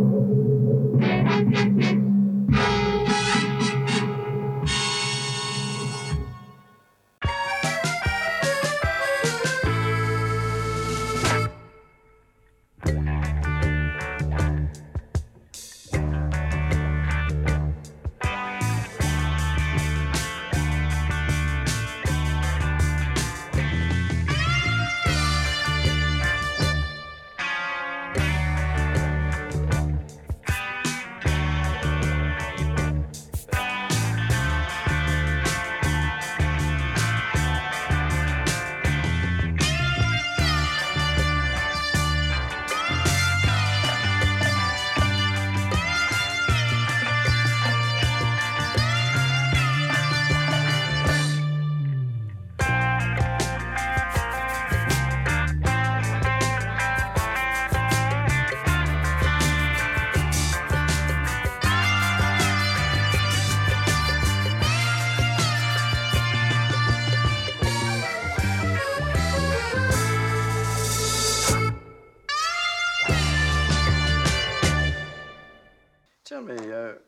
Me, uh,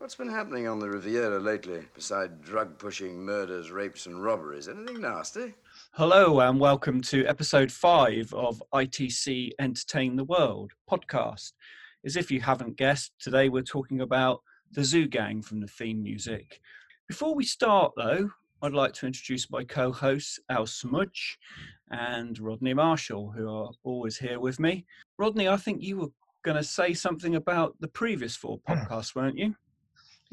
what's been happening on the Riviera lately, beside drug pushing, murders, rapes, and robberies? Anything nasty? Hello, and welcome to episode five of ITC Entertain the World podcast. As if you haven't guessed, today we're talking about the Zoo Gang from the theme music. Before we start, though, I'd like to introduce my co hosts, Al Smudge and Rodney Marshall, who are always here with me. Rodney, I think you were going to say something about the previous four hmm. podcasts, weren't you?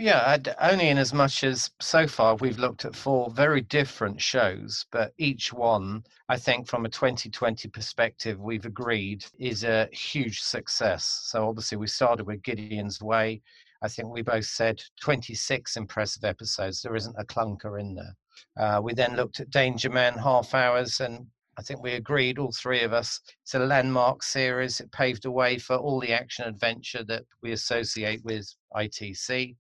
Yeah, I'd, only in as much as so far we've looked at four very different shows, but each one, I think, from a 2020 perspective, we've agreed is a huge success. So obviously, we started with Gideon's Way. I think we both said 26 impressive episodes. There isn't a clunker in there. Uh, we then looked at Danger Man half hours, and I think we agreed, all three of us, it's a landmark series. It paved the way for all the action adventure that we associate with ITC.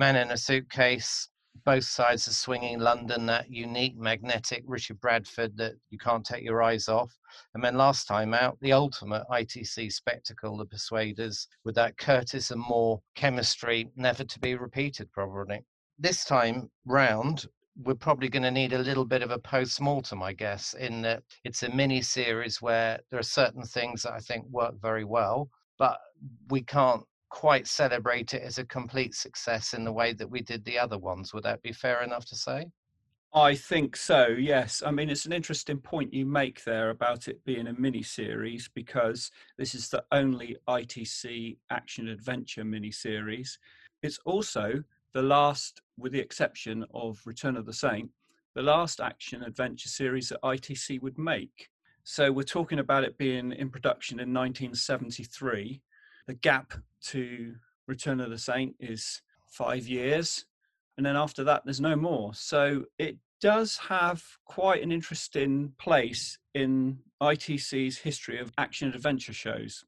Man in a Suitcase, both sides of swinging London, that unique, magnetic Richard Bradford that you can't take your eyes off. And then last time out, the ultimate ITC spectacle, The Persuaders, with that Curtis and Moore chemistry, never to be repeated, probably. This time round, we're probably going to need a little bit of a post-mortem, I guess, in that it's a mini series where there are certain things that I think work very well, but we can't quite celebrate it as a complete success in the way that we did the other ones. Would that be fair enough to say? I think so, yes. I mean, it's an interesting point you make there about it being a mini series because this is the only ITC action adventure mini series. It's also the last, with the exception of Return of the Saint, the last action adventure series that ITC would make. So we're talking about it being in production in 1973. The gap to Return of the Saint is five years. And then after that, there's no more. So it does have quite an interesting place in ITC's history of action adventure shows.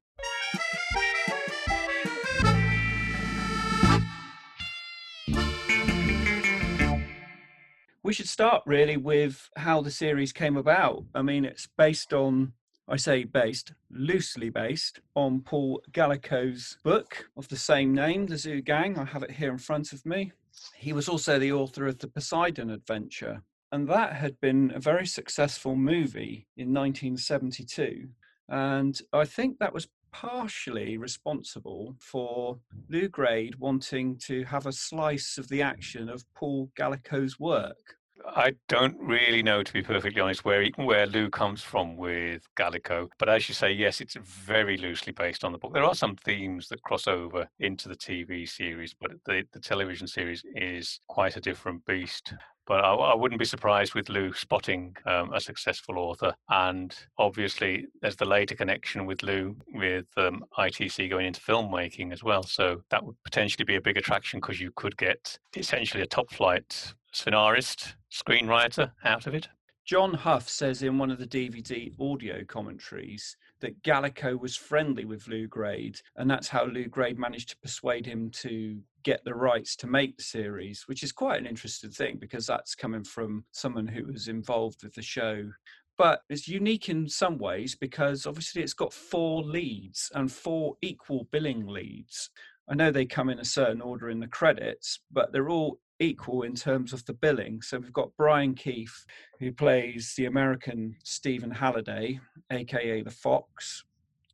we should start really with how the series came about. I mean, it's based on, I say based, loosely based on Paul Gallico's book of the same name, The Zoo Gang. I have it here in front of me. He was also the author of The Poseidon Adventure, and that had been a very successful movie in 1972. And I think that was partially responsible for Lew Grade wanting to have a slice of the action of Paul Gallico's work. I don't really know, to be perfectly honest, where he, where Lew comes from with Gallico. But as you say, yes, it's very loosely based on the book. There are some themes that cross over into the TV series, but the, the television series is quite a different beast. But I, I wouldn't be surprised with Lew spotting um, a successful author. And obviously, there's the later connection with Lew with um, ITC going into filmmaking as well. So that would potentially be a big attraction because you could get essentially a top flight scenarist, screenwriter out of it. John Hough says in one of the DVD audio commentaries that Gallico was friendly with Lew Grade, and that's how Lew Grade managed to persuade him to get the rights to make the series, which is quite an interesting thing because that's coming from someone who was involved with the show. but it's unique in some ways because obviously it's got four leads and four equal billing leads. I know they come in a certain order in the credits, but they're all equal in terms of the billing. So we've got Brian Keith, who plays the American Stephen Halliday, aka the Fox.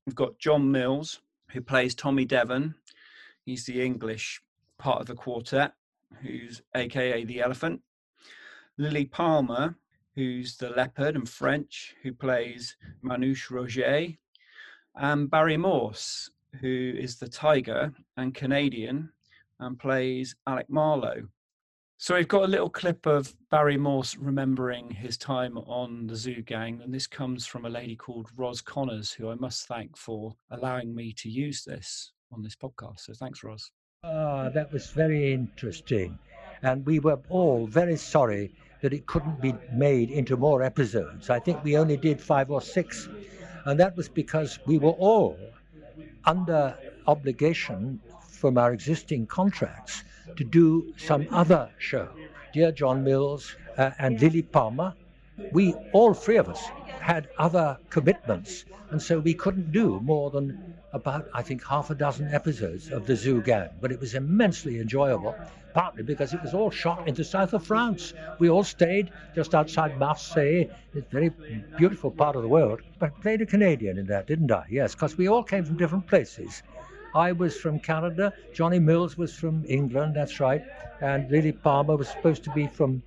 We've got John Mills, who plays Tommy Devon. He's the English part of the quartet, who's aka the Elephant. Lilli Palmer, who's the Leopard and French, who plays Manouche Roget. And Barry Morse, who is the Tiger and Canadian and plays Alec Marlowe. So we've got a little clip of Barry Morse remembering his time on the Zoo Gang, and this comes from a lady called Ros Connors, who I must thank for allowing me to use this on this podcast. So thanks, Ros. Ah, that was very interesting. And we were all very sorry that it couldn't be made into more episodes. I think we only did five or six. And that was because we were all under obligation from our existing contracts to do some other show. Dear John Mills uh, and Lilli Palmer, we, all three of us, had other commitments, and so we couldn't do more than about, I think, half a dozen episodes of the Zoo Gang. But it was immensely enjoyable, partly because it was all shot in the south of France. We all stayed just outside Marseille, a very beautiful part of the world. But I played a Canadian in that, didn't I? Yes, because we all came from different places. I was from Canada, Johnny Mills was from England, that's right, and Lilli Palmer was supposed to be from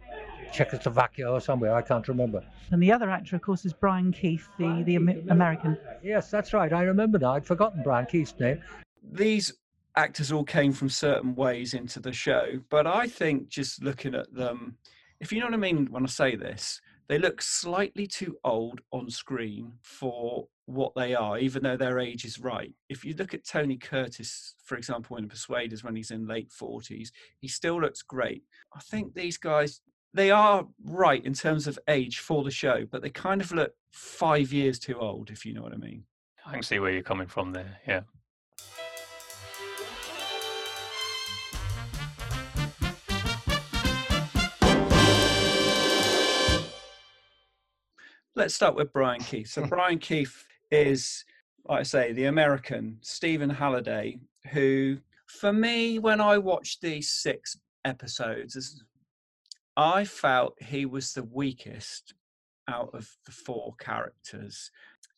Czechoslovakia or somewhere, I can't remember. And the other actor, of course, is Brian Keith, the, the American. Yes, that's right. I remember now. I'd forgotten Brian Keith's name. These actors all came from certain ways into the show, but I think just looking at them, if you know what I mean when I say this, they look slightly too old on screen for what they are, even though their age is right. If you look at Tony Curtis, for example, in Persuaders when he's in late 40s, he still looks great. I think these guys, they are right in terms of age for the show, but they kind of look five years too old, if you know what I mean. I can see where you're coming from there. Yeah. Let's start with Brian Keith. So Brian Keith is, like I say, the American Stephen Halliday, who, for me, when I watched these six episodes, I felt he was the weakest out of the four characters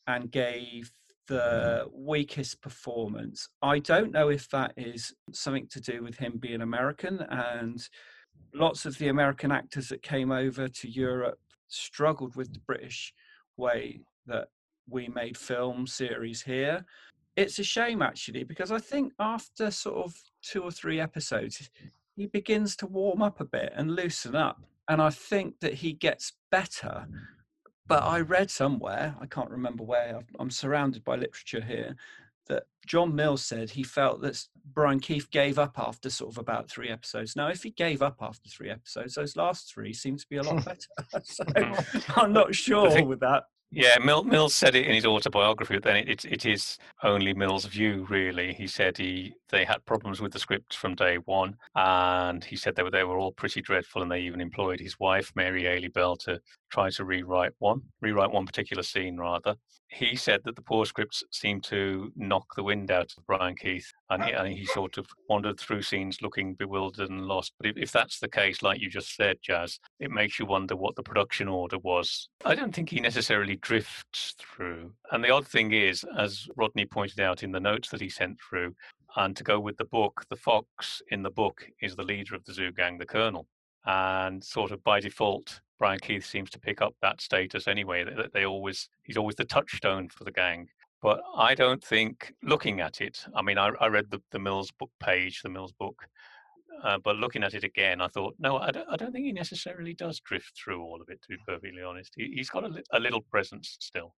and gave the weakest performance. I don't know if that is something to do with him being American and lots of the American actors that came over to Europe struggled with the British way that we made film series here. It's a shame actually because I think after sort of two or three episodes, he begins to warm up a bit and loosen up. And I think that he gets better. But I read somewhere, I can't remember where, I'm surrounded by literature here, that John Mills said he felt that Brian Keith gave up after sort of about three episodes. Now, if he gave up after three episodes, those last three seem to be a lot better. so I'm not sure with that. Yeah, Mill, Mills said it in his autobiography. But then it, it, it is only Mills' view, really. He said he they had problems with the script from day one, and he said they were they were all pretty dreadful, and they even employed his wife Mary Hayley Bell to try to rewrite one, rewrite one particular scene rather. He said that the poor scripts seemed to knock the wind out of Brian Keith, and uh, he, and he sort of wandered through scenes looking bewildered and lost. But if, if that's the case, like you just said, Jazz, it makes you wonder what the production order was. I don't think he necessarily drifts through. And the odd thing is, as Rodney pointed out in the notes that he sent through, and to go with the book, the fox in the book is the leader of the zoo gang, the colonel. And sort of by default, Brian Keith seems to pick up that status anyway. That they always he's always the touchstone for the gang. But I don't think looking at it. I mean, I, I read the, the Mills book page, the Mills book, uh, but looking at it again, I thought, no, I don't, I don't think he necessarily does drift through all of it. To be perfectly honest, he, has got a, li- a little presence still.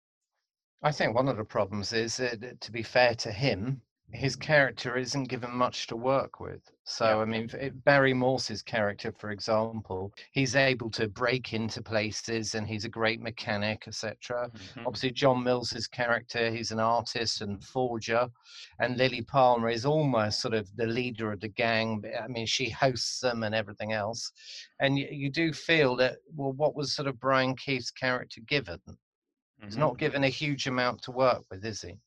I think one of the problems is, that, to be fair to him, his character isn't given much to work with. So, I mean, Barry Morse's character, for example, he's able to break into places and he's a great mechanic, etc. Mm-hmm. Obviously, John Mills's character, he's an artist and forger. And Lilli Palmer is almost sort of the leader of the gang. I mean, she hosts them and everything else. And you, you do feel that, well, what was sort of Brian Keith's character given? He's Mhm. not given a huge amount to work with, is he?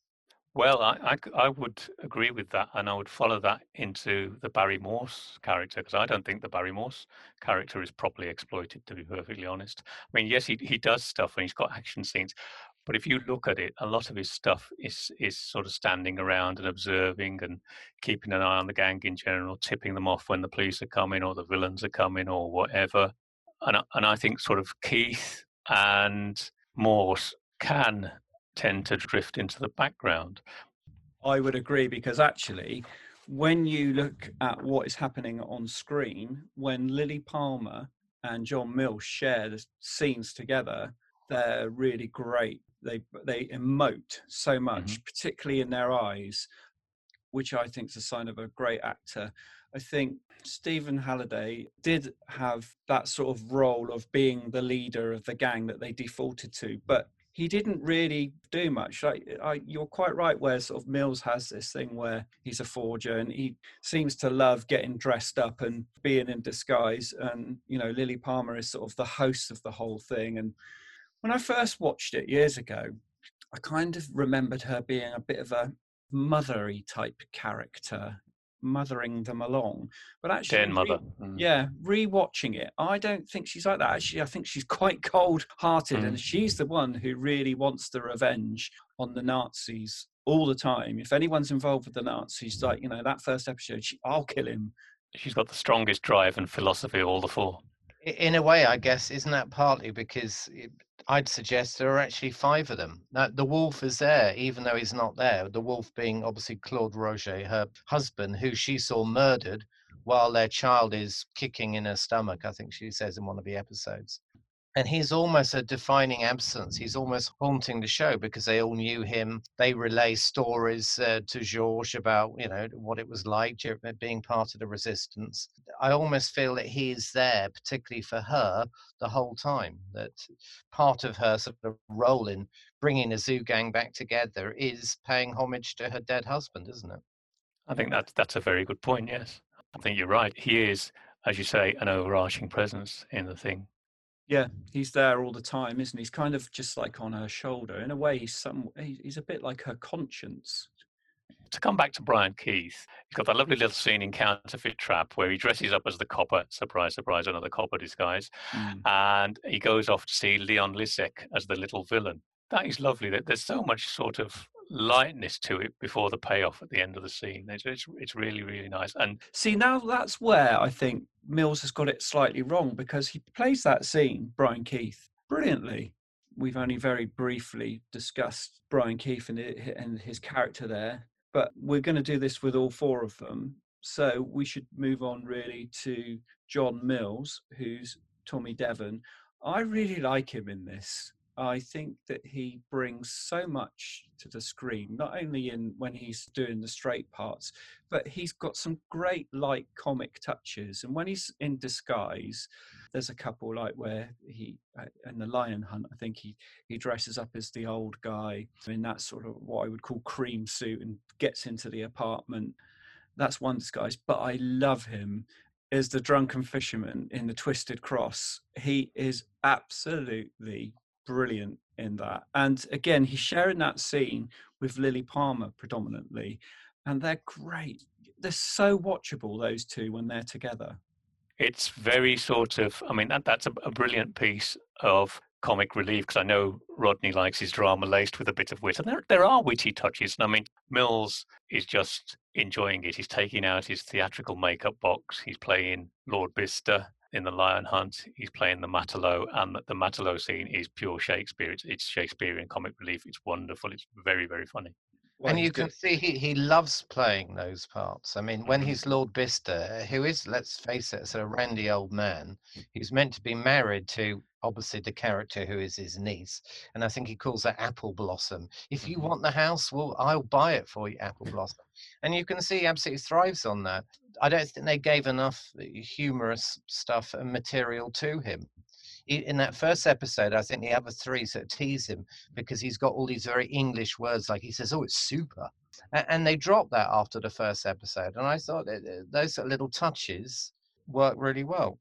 Well, I I would agree with that, and I would follow that into the Barry Morse character because I don't think the Barry Morse character is properly exploited. To be perfectly honest, I mean, yes, he he does stuff and he's got action scenes, but if you look at it, a lot of his stuff is is sort of standing around and observing and keeping an eye on the gang in general, tipping them off when the police are coming or the villains are coming or whatever. And and I think sort of Keith and Morse can tend to drift into the background. I would agree because actually, when you look at what is happening on screen, when Lilli Palmer and John Mills share the scenes together, they're really great. They they emote so much, mm-hmm. particularly in their eyes, which I think is a sign of a great actor. I think Stephen Halliday did have that sort of role of being the leader of the gang that they defaulted to, but he didn't really do much. Like, I, you're quite right, where sort of Mills has this thing where he's a forger and he seems to love getting dressed up and being in disguise. And you know, Lilli Palmer is sort of the host of the whole thing. And when I first watched it years ago, I kind of remembered her being a bit of a mothery type character, mothering them along. But actually, Den re- Mother. Mm. yeah, rewatching it, I don't think she's like that. Actually, I think she's quite cold-hearted, and Mm. she's the one who really wants the revenge on the Nazis all the time. If anyone's involved with the Nazis, like you know that first episode, she, I'll kill him. She's got the strongest drive and philosophy of all the four. In a way, I guess, isn't that partly because I'd suggest there are actually five of them. The wolf is there, even though he's not there. The wolf being obviously Claude Roget, her husband, who she saw murdered while their child is kicking in her stomach, I think she says in one of the episodes. And he's almost a defining absence. He's almost haunting the show because they all knew him. They relay stories uh, to Georges about, you know, what it was like being part of the resistance. I almost feel that he is there, particularly for her, the whole time. That part of her sort of role in bringing the zoo gang back together is paying homage to her dead husband, isn't it? I think that's that's a very good point. Yes, I think you're right. He is, as you say, an overarching presence in the thing. Yeah, he's there all the time, isn't he? He's kind of just like on her shoulder. In a way, he's some he's a bit like her conscience. To come back to Brian Keith, he's got that lovely little scene in Counterfeit Trap where he dresses up as the copper. Surprise, surprise, another copper disguise, Mm. and he goes off to see Leon Lisek as the little villain. That is lovely. That there's so much sort of lightness to it before the payoff at the end of the scene. It's it's, it's really really nice. And See, now that's where I think Mills has got it slightly wrong because he plays that scene, Brian Keith, brilliantly. We've only very briefly discussed Brian Keith and, i- and his character there, but we're going to do this with all four of them. So we should move on really to John Mills, who's Tommy Devon. I really like him in this. I think that he brings so much to the screen, not only in when he's doing the straight parts, but he's got some great light comic touches. And when he's in disguise, there's a couple like where he uh, in the Lion Hunt, I think he he dresses up as the old guy in that sort of what I would call cream suit and gets into the apartment. That's one disguise, but I love him as the drunken fisherman in the Twisted Cross. He is absolutely brilliant in that. And again, he's sharing that scene with Lilli Palmer predominantly, and they're great. They're so watchable those two when they're together. it's very sort of i mean that that's a, a brilliant piece of comic relief because i know rodney likes his drama laced with a bit of wit and there, there are witty touches and i mean mills is just enjoying it he's taking out his theatrical makeup box he's playing lord bister in the lion hunt he's playing the matelot and the, the matelot scene is pure shakespeare. It's, it's shakespearean comic relief. It's wonderful. It's very very funny Well, and you can see he, he loves playing those parts. I mean, when Mhm. he's Lord Bister, who is, let's face it, a sort of randy old man, he's meant to be married to obviously the character who is his niece. And I think he calls her Apple Blossom. If you Mhm. want the house, well, I'll buy it for you, Apple Blossom. And you can see he absolutely thrives on that. I don't think they gave enough uh, humorous stuff and material to him. In that first episode, I think the other three sort of tease him because he's got all these very English words, like he says, "Oh, it's super," and they drop that after the first episode. And I thought uh, those sort of little touches work really well.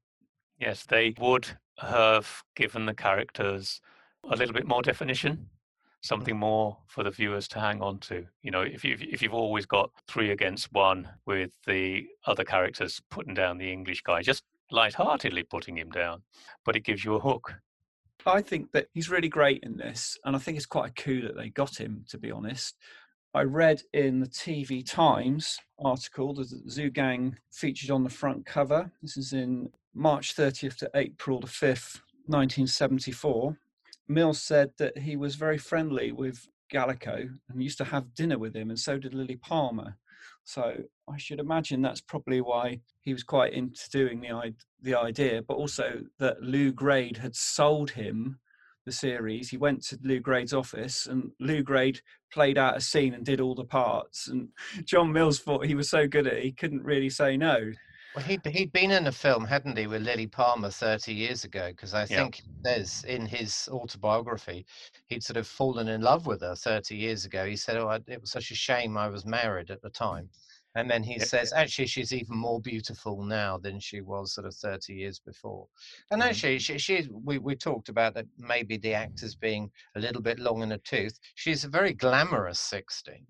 yes they would have given the characters a little bit more definition something more for the viewers to hang on to. You know, if you if you've always got three against one with the other characters putting down the English guy, just light-heartedly putting him down, but it gives you a hook. I think that he's really great in this, and I think it's quite a coup that they got him. To be honest, I read in the TV Times article that the Zoo Gang featured on the front cover. This is in March 30th to April the 5th, 1974. Mills said that he was very friendly with Gallico and used to have dinner with him, and so did Lilli Palmer. So I should imagine that's probably why he was quite into doing the the idea, but also that Lew Grade had sold him the series. He went to Lew Grade's office, and Lew Grade played out a scene and did all the parts. And John Mills thought he was so good at it, he couldn't really say no. Well, he'd, he'd been in a film, hadn't he, with Lilli Palmer 30 years ago? Because I think there's in his autobiography, he'd sort of fallen in love with her 30 years ago. He said, Oh, it was such a shame I was married at the time. And then he yeah. says, actually, she's even more beautiful now than she was sort of 30 years before. And mm-hmm. actually, she, she, we, we talked about that maybe the actors being a little bit long in the tooth. She's a very glamorous 16.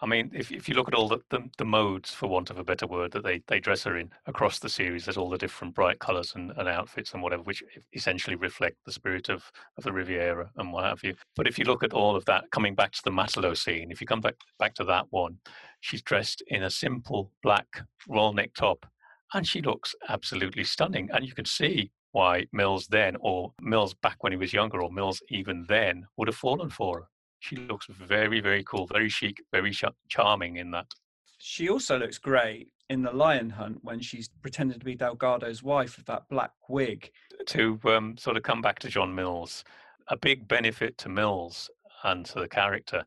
I mean, if, if you look at all the, the, the, modes, for want of a better word, that they, they dress her in across the series, there's all the different bright colours and, and outfits and whatever, which essentially reflect the spirit of, of the Riviera and what have you. But if you look at all of that, coming back to the Matelot scene, if you come back, back to that one, she's dressed in a simple black roll neck top and she looks absolutely stunning. And you can see why Mills then, or Mills back when he was younger, or Mills even then, would have fallen for her she looks very, very cool, very chic, very ch- charming in that. She also looks great in the Lion Hunt when she's pretending to be Delgado's wife with that black wig. To um, sort of come back to John Mills, a big benefit to Mills and to the character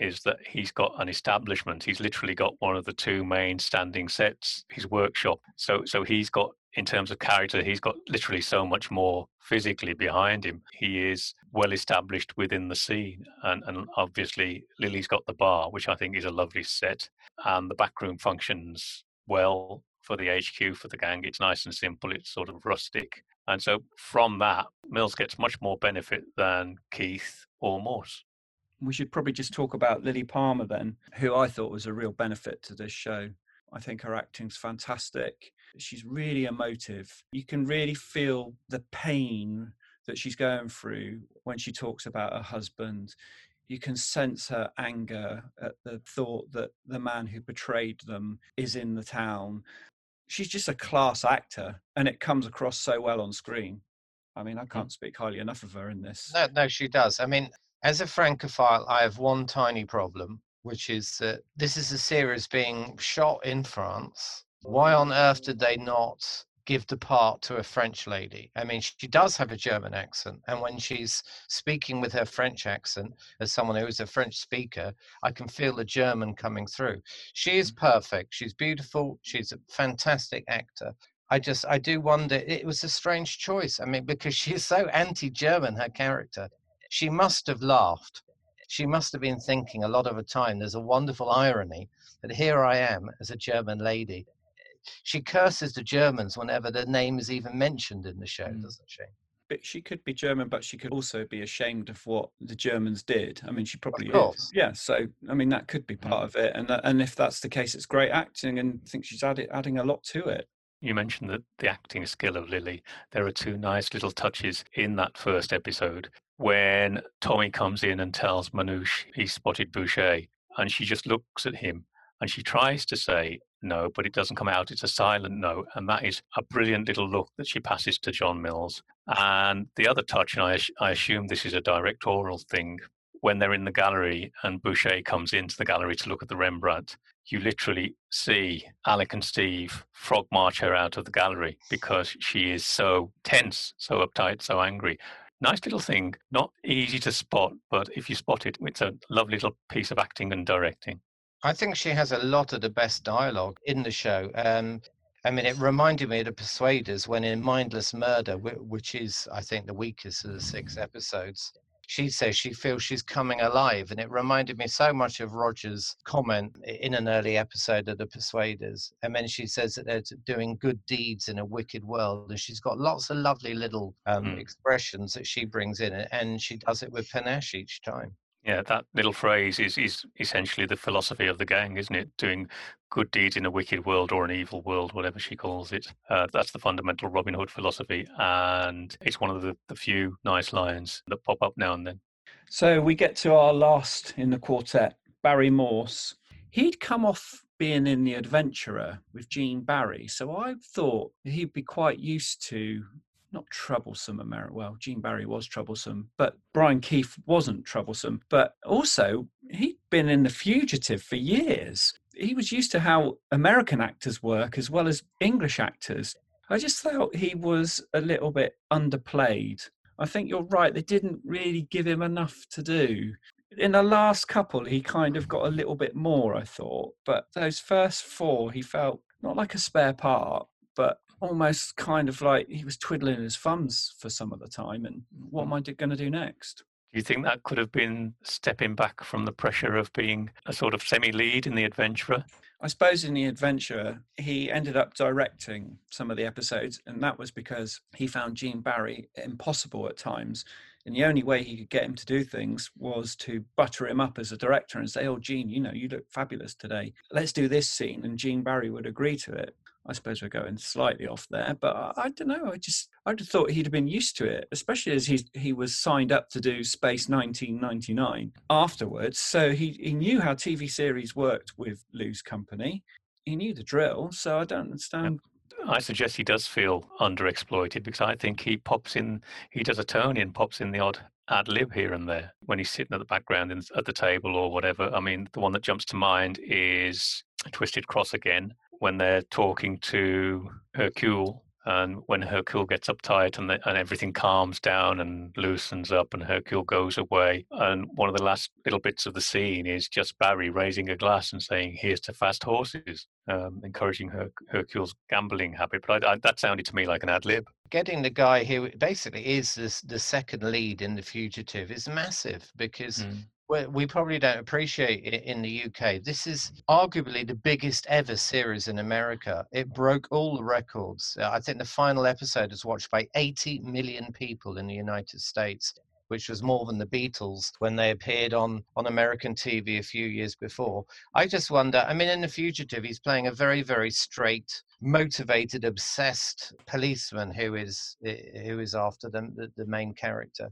is that he's got an establishment. He's literally got one of the two main standing sets, his workshop. So so he's got in terms of character, he's got literally so much more physically behind him. He is well established within the scene. And, and obviously, Lilli's got the bar, which I think is a lovely set. And the back room functions well for the HQ, for the gang. It's nice and simple, it's sort of rustic. And so from that, Mills gets much more benefit than Keith or Morse. We should probably just talk about Lilli Palmer then, who I thought was a real benefit to this show. I think her acting's fantastic. She's really emotive. You can really feel the pain that she's going through when she talks about her husband. You can sense her anger at the thought that the man who betrayed them is in the town. She's just a class actor, and it comes across so well on screen. I mean, I mm. can't speak highly enough of her in this. No, no, she does. I mean, as a francophile, I have one tiny problem, which is that this is a series being shot in France. Why on earth did they not give the part to a French lady? I mean, she does have a German accent, and when she's speaking with her French accent, as someone who is a French speaker, I can feel the German coming through. She is mm. perfect. She's beautiful. She's a fantastic actor. I just, I do wonder, it was a strange choice. I mean, because she's so anti German, her character she must have laughed. She must have been thinking a lot of the time. There's a wonderful irony that here I am as a German lady. She curses the Germans whenever their name is even mentioned in the show, mm. doesn't she? But she could be German, but she could also be ashamed of what the Germans did. I mean, she probably is. Yeah. So, I mean, that could be mm. part mm. of it. And and if that's the case, it's great acting, and I think she's added, adding a lot to it. You mentioned that the acting skill of Lilli. There are two nice little touches in that first episode when Tommy comes in and tells Manouche he spotted Boucher, and she just looks at him and she tries to say no, but it doesn't come out. It's a silent no, and that is a brilliant little look that she passes to John Mills. And the other touch, and I, I assume this is a directorial thing, when they're in the gallery and Boucher comes into the gallery to look at the Rembrandt, you literally see Alec and Steve frog march her out of the gallery because she is so tense, so uptight, so angry. Nice little thing, not easy to spot, but if you spot it, it's a lovely little piece of acting and directing. I think she has a lot of the best dialogue in the show. Um, I mean, it reminded me of the Persuaders when in Mindless Murder, which is, I think, the weakest of the six episodes, she says she feels she's coming alive. And it reminded me so much of Roger's comment in an early episode of The Persuaders. And then she says that they're doing good deeds in a wicked world. And she's got lots of lovely little um, mm. expressions that she brings in, and she does it with panache each time. Yeah, that little phrase is is essentially the philosophy of the gang, isn't it? Doing good deeds in a wicked world or an evil world, whatever she calls it. Uh, that's the fundamental Robin Hood philosophy, and it's one of the, the few nice lines that pop up now and then. So we get to our last in the quartet, Barry Morse. He'd come off being in The Adventurer with Gene Barry, so I thought he'd be quite used to not troublesome America. Well, Gene Barry was troublesome, but Brian Keith wasn't troublesome. But also, he'd been in The Fugitive for years. He was used to how American actors work as well as English actors. I just felt he was a little bit underplayed. I think you're right. They didn't really give him enough to do. In the last couple, he kind of got a little bit more, I thought. But those first four, he felt not like a spare part, but almost kind of like he was twiddling his thumbs for some of the time. And what mm-hmm. am I going to do next? Do you think that could have been stepping back from the pressure of being a sort of semi lead in The Adventurer? I suppose in The Adventurer, he ended up directing some of the episodes, and that was because he found Gene Barry impossible at times. And the only way he could get him to do things was to butter him up as a director and say, Oh, Gene, you know, you look fabulous today. Let's do this scene. And Gene Barry would agree to it. I suppose we're going slightly off there, but I, I don't know. I just I just thought he'd have been used to it, especially as he he was signed up to do Space 1999 afterwards. So he he knew how TV series worked with Lew's company. He knew the drill. So I don't understand. I suggest he does feel underexploited because I think he pops in, he does a Tony and pops in the odd ad lib here and there when he's sitting at the background in, at the table or whatever. I mean, the one that jumps to mind is Twisted Cross again, when they're talking to Hercule and when Hercule gets uptight and, the, and everything calms down and loosens up and Hercule goes away. And one of the last little bits of the scene is just Barry raising a glass and saying, Here's to fast horses, um, encouraging Her- Hercule's gambling habit. But I, I, that sounded to me like an ad lib. Getting the guy who basically is this, the second lead in The Fugitive is massive because mm we probably don't appreciate it in the UK. This is arguably the biggest ever series in America. It broke all the records. Uh, I think the final episode was watched by 80 million people in the United States, which was more than the Beatles when they appeared on, on American TV a few years before. I just wonder, I mean, in The Fugitive, he's playing a very, very straight, motivated, obsessed policeman who is who is after the, the, the main character.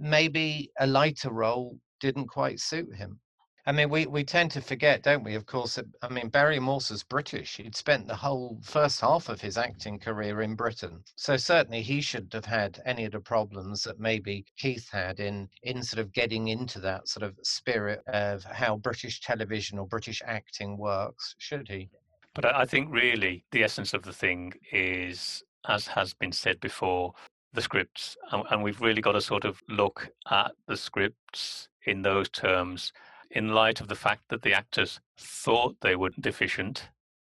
Maybe a lighter role didn't quite suit him. I mean, we, we tend to forget, don't we? Of course, I mean, Barry Morse is British. He'd spent the whole first half of his acting career in Britain. So certainly he shouldn't have had any of the problems that maybe Keith had in, in sort of getting into that sort of spirit of how British television or British acting works, should he? But I think really the essence of the thing is, as has been said before, the scripts. And, and we've really got to sort of look at the scripts in those terms in light of the fact that the actors thought they were deficient,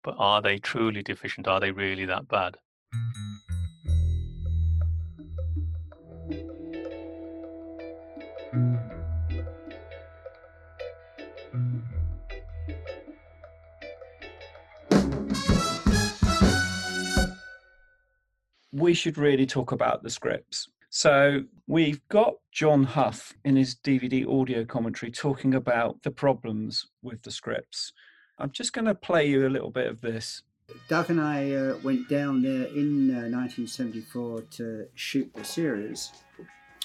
but are they truly deficient? Are they really that bad? We should really talk about the scripts so we've got John Hough in his DVD audio commentary talking about the problems with the scripts. I'm just going to play you a little bit of this. Doug and I uh, went down there in uh, 1974 to shoot the series,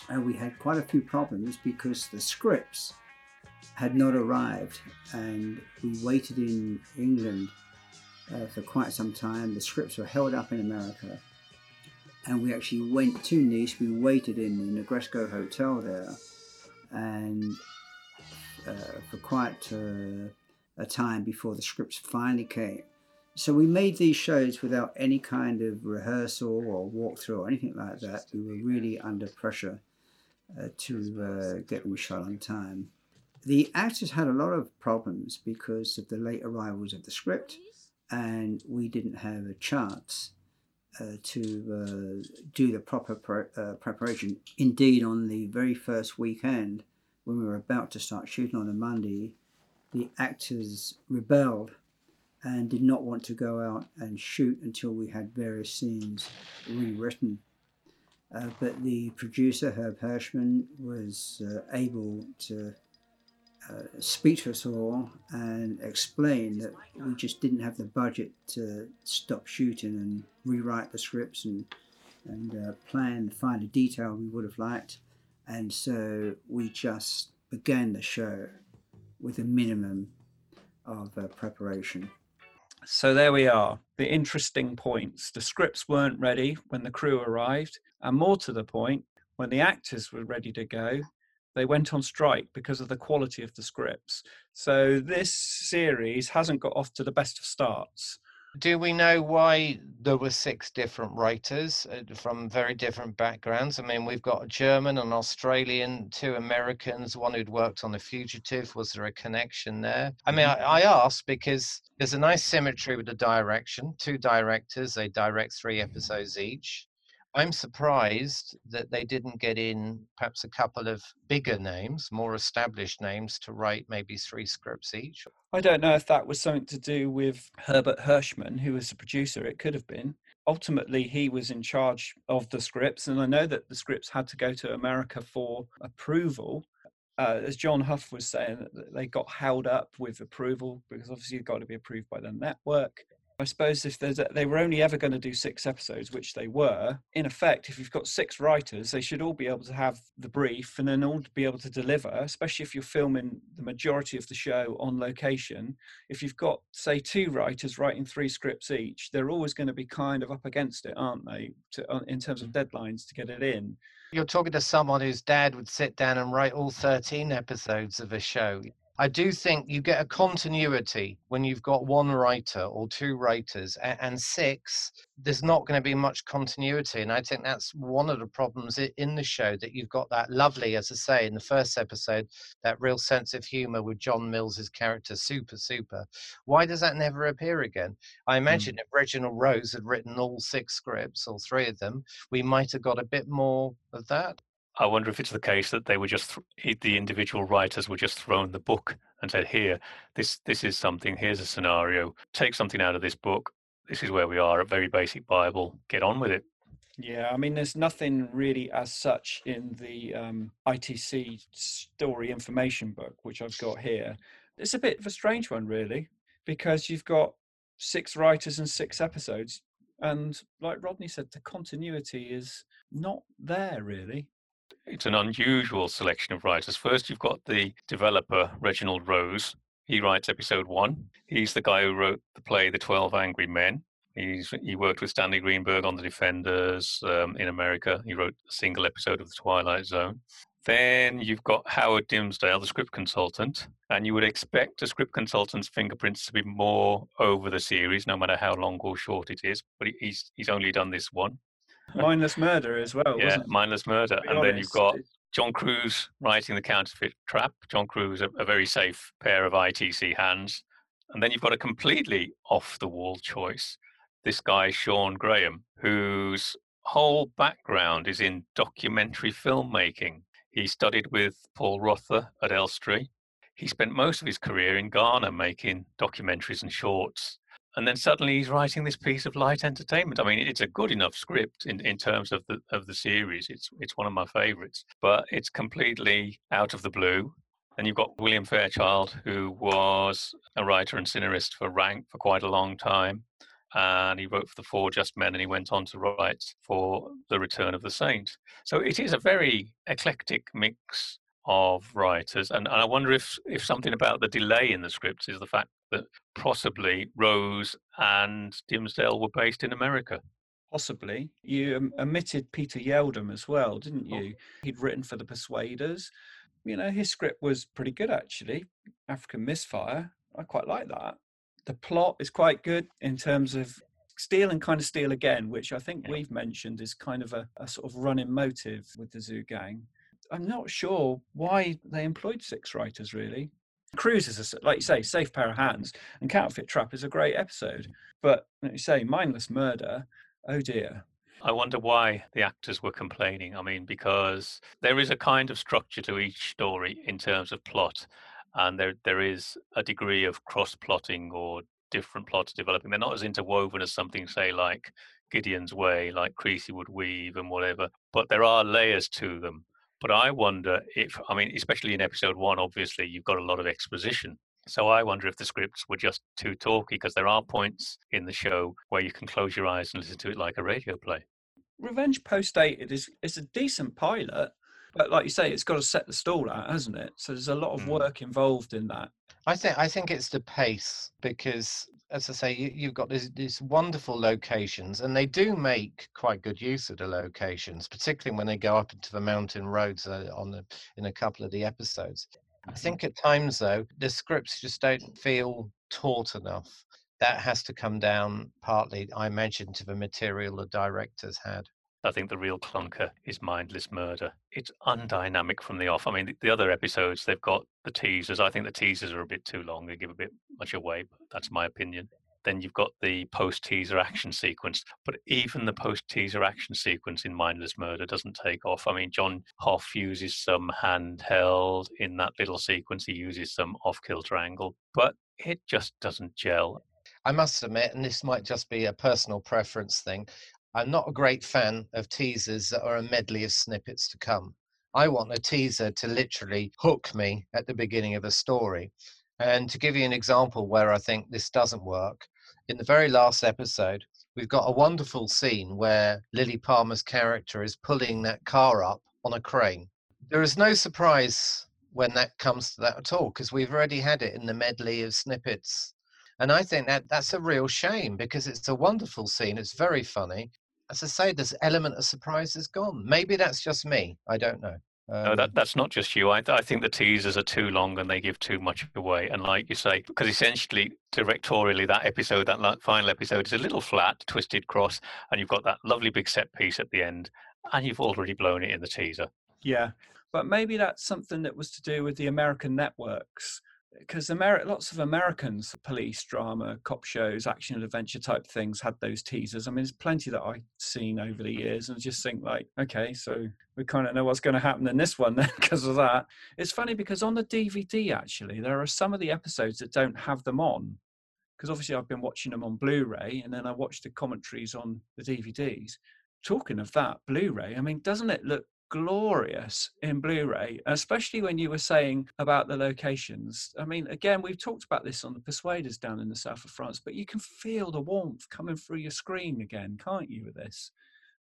and we had quite a few problems because the scripts had not arrived, and we waited in England uh, for quite some time. The scripts were held up in America and we actually went to Nice. We waited in the Negresco Hotel there, and uh, for quite uh, a time before the scripts finally came. So we made these shows without any kind of rehearsal or walkthrough or anything like that. We were really under pressure uh, to uh, get them shot on time. The actors had a lot of problems because of the late arrivals of the script, and we didn't have a chance uh, to uh, do the proper pre- uh, preparation. Indeed, on the very first weekend, when we were about to start shooting on a Monday, the actors rebelled and did not want to go out and shoot until we had various scenes rewritten. Uh, but the producer, Herb Hirschman, was uh, able to uh, speak to us all and explain that we just didn't have the budget to stop shooting and rewrite the scripts and and uh, plan the finer detail we would have liked. And so we just began the show with a minimum of uh, preparation. So there we are. The interesting points. The scripts weren't ready when the crew arrived, and more to the point, when the actors were ready to go, they went on strike because of the quality of the scripts. So this series hasn't got off to the best of starts. Do we know why there were six different writers uh, from very different backgrounds? I mean, we've got a German, an Australian, two Americans, one who'd worked on The Fugitive. Was there a connection there? I mean, I, Mm-hmm. I ask because there's a nice symmetry with the direction. Two directors, they direct three episodes each. I'm surprised that they didn't get in perhaps a couple of bigger names, more established names, to write maybe three scripts each. I don't know if that was something to do with Herbert Hirschman, who was the producer. It could have been. Ultimately, he was in charge of the scripts, and I know that the scripts had to go to America for approval. Uh, as John Hough was saying, they got held up with approval because obviously you've got to be approved by the network. I suppose if there's a, they were only ever going to do six episodes, which they were, in effect, if you've got six writers, they should all be able to have the brief and then all be able to deliver, especially if you're filming the majority of the show on location. If you've got, say, two writers writing three scripts each, they're always going to be kind of up against it, aren't they, to, in terms of mm. deadlines to get it in. You're talking to someone whose dad would sit down and write all 13 episodes of a show. I do think you get a continuity when you've got one writer or two writers and, and six, there's not going to be much continuity. And I think that's one of the problems in the show that you've got that lovely, as I say, in the first episode, that real sense of humor with John Mills's character, super, super. Why does that never appear again? I hmm. imagine if Reginald Rose had written all six scripts, all three of them, we might have got a bit more of that. I wonder if it's the case that they were just th- the individual writers were just thrown the book and said, "Here, this this is something. Here's a scenario. Take something out of this book. This is where we are. A very basic Bible. Get on with it." Yeah, I mean, there's nothing really as such in the um, ITC story information book, which I've got here. It's a bit of a strange one, really, because you've got six writers and six episodes. And like Rodney said, the continuity is not there, really. It's an unusual selection of writers. First, you've got the developer Reginald Rose. He writes episode one. He's the guy who wrote the play The Twelve Angry Men. He's he worked with Stanley Greenberg on The Defenders um, in America. He wrote a single episode of The Twilight Zone. Then you've got Howard Dimsdale, the script consultant, and you would expect a script consultant's fingerprints to be more over the series, no matter how long or short it is. But he's he's only done this one. Mindless Murder as well, yeah, wasn't mindless murder. And then you've got John Kruse writing the counterfeit trap. John Kruse, a, a very safe pair of ITC hands. And then you've got a completely off the wall choice. This guy, Sean Graham, whose whole background is in documentary filmmaking. He studied with Paul Rotha at Elstree. He spent most of his career in Ghana making documentaries and shorts. And then suddenly he's writing this piece of light entertainment. I mean, it's a good enough script in, in terms of the of the series. It's it's one of my favorites, but it's completely out of the blue. And you've got William Fairchild, who was a writer and scenarist for Rank for quite a long time. And he wrote for The Four Just Men and he went on to write for The Return of the Saint. So it is a very eclectic mix of writers. And, and I wonder if, if something about the delay in the scripts is the fact that possibly Rose and Dimsdale were based in America. Possibly. You omitted Peter Yeldham as well, didn't Oh. you? He'd written for The Persuaders. You know, his script was pretty good, actually. African Misfire. I quite like that. The plot is quite good in terms of steal and kind of steal again, which I think Yeah. we've mentioned is kind of a, a sort of running motive with the Zoo Gang. I'm not sure why they employed six writers, really. Kruse is, a like you say, safe pair of hands, and Counterfeit Trap is a great episode. But, like you say, Mindless Murder, oh dear. I wonder why the actors were complaining. I mean, because there is a kind of structure to each story in terms of plot, and there there is a degree of cross plotting or different plots developing. They're not as interwoven as something, say, like Gideon's Way, like Creasey would weave and whatever, but there are layers to them. But I wonder if, I mean, especially in episode one, obviously, you've got a lot of exposition. So I wonder if the scripts were just too talky because there are points in the show where you can close your eyes and listen to it like a radio play. Revenge Post Dated is is a decent pilot, but like you say, it's got to set the stall out, hasn't it? So there's a lot of Mm. work involved in that. I think I think it's the pace because, as I say, you, you've got these, these wonderful locations, and they do make quite good use of the locations, particularly when they go up into the mountain roads uh, on the in a couple of the episodes. I think at times though the scripts just don't feel taut enough. That has to come down partly, I imagine, to the material the directors had. I think the real clunker is mindless murder. It's undynamic from the off. I mean, the, the other episodes they've got the teasers. I think the teasers are a bit too long. They give a bit much away. But that's my opinion. Then you've got the post teaser action sequence. But even the post teaser action sequence in Mindless Murder doesn't take off. I mean, John Hough uses some handheld in that little sequence. He uses some off kilter angle, but it just doesn't gel. I must admit, and this might just be a personal preference thing, I'm not a great fan of teasers that are a medley of snippets to come. I want a teaser to literally hook me at the beginning of a story. And to give you an example where I think this doesn't work, in the very last episode, we've got a wonderful scene where Lilli Palmer's character is pulling that car up on a crane. There is no surprise when that comes to that at all because we've already had it in the medley of snippets and I think that that's a real shame because it's a wonderful scene. It's very funny. As I say, this element of surprise is gone. Maybe that's just me. I don't know. No, Um, that, that's not just you. I, I think the teasers are too long and they give too much away. And like you say, because essentially, directorially, that episode, that la- final episode, is a little flat, twisted cross, and you've got that lovely big set piece at the end, and you've already blown it in the teaser. Yeah, but maybe that's something that was to do with the American networks, because Ameri- lots of Americans, police drama, cop shows, action and adventure type things had those teasers. I mean, there's plenty that I've seen over the years, and just think like, okay, so we kind of know what's going to happen in this one then because of that. It's funny because on the DVD actually, there are some of the episodes that don't have them on. Because obviously I've been watching them on Blu-ray, and then I watched the commentaries on the DVDs. Talking of that Blu-ray, I mean, doesn't it look glorious in Blu-ray, especially when you were saying about the locations. I mean, again, we've talked about this on the Persuaders down in the south of France, but you can feel the warmth coming through your screen again, can't you? With this,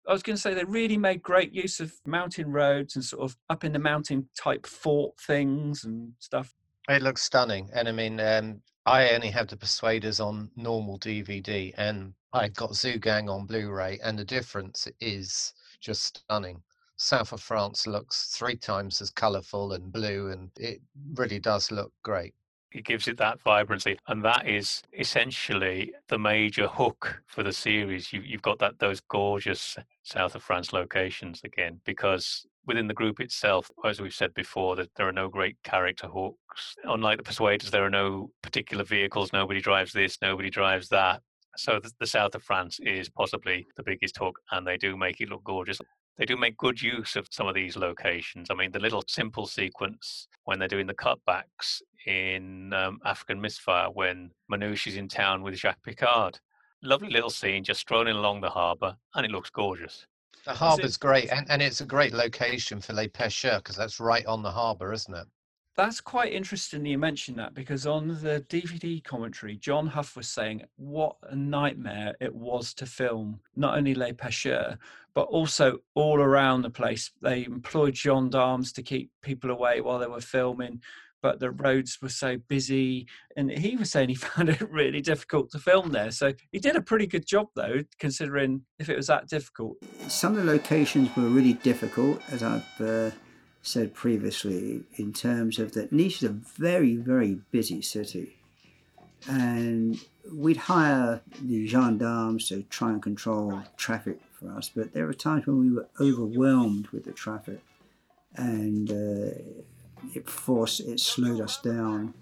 I was going to say they really made great use of mountain roads and sort of up in the mountain type fort things and stuff. It looks stunning. And I mean, um, I only have the Persuaders on normal DVD and I got Zoo Gang on Blu ray, and the difference is just stunning. South of France looks three times as colourful and blue, and it really does look great. It gives it that vibrancy, and that is essentially the major hook for the series. You, you've got that those gorgeous south of France locations again, because within the group itself, as we've said before, that there are no great character hooks. Unlike the Persuaders, there are no particular vehicles. Nobody drives this, nobody drives that. So the, the south of France is possibly the biggest hook, and they do make it look gorgeous. They do make good use of some of these locations. I mean, the little simple sequence when they're doing the cutbacks in um, African Misfire when Manouche is in town with Jacques Picard. Lovely little scene, just strolling along the harbour, and it looks gorgeous. The harbour's great, and, and it's a great location for Les Pêcheurs because that's right on the harbour, isn't it? That's quite interesting that you mentioned that because on the DVD commentary, John Hough was saying what a nightmare it was to film not only Les Pêcheurs, but also all around the place. They employed gendarmes to keep people away while they were filming, but the roads were so busy. And he was saying he found it really difficult to film there. So he did a pretty good job, though, considering if it was that difficult. Some of the locations were really difficult, as I've uh, said previously, in terms of that Nice is a very, very busy city. And we'd hire the gendarmes to try and control traffic for us, but there were times when we were overwhelmed with the traffic and uh, it forced, it slowed us down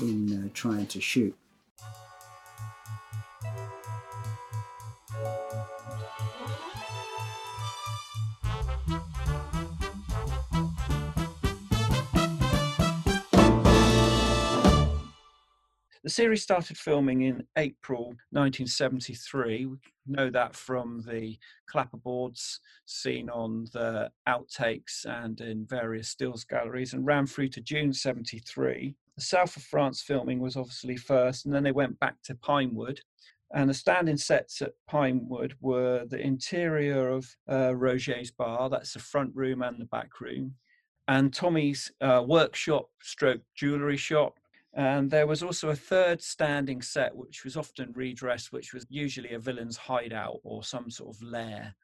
in uh, trying to shoot. The series started filming in April 1973. We know that from the clapperboards seen on the outtakes and in various stills galleries and ran through to June 73. The south of France filming was obviously first, and then they went back to Pinewood. And the standing sets at Pinewood were the interior of uh, Roget's bar, that's the front room and the back room, and Tommy's uh, workshop stroke jewellery shop. And there was also a third standing set, which was often redressed, which was usually a villain's hideout or some sort of lair.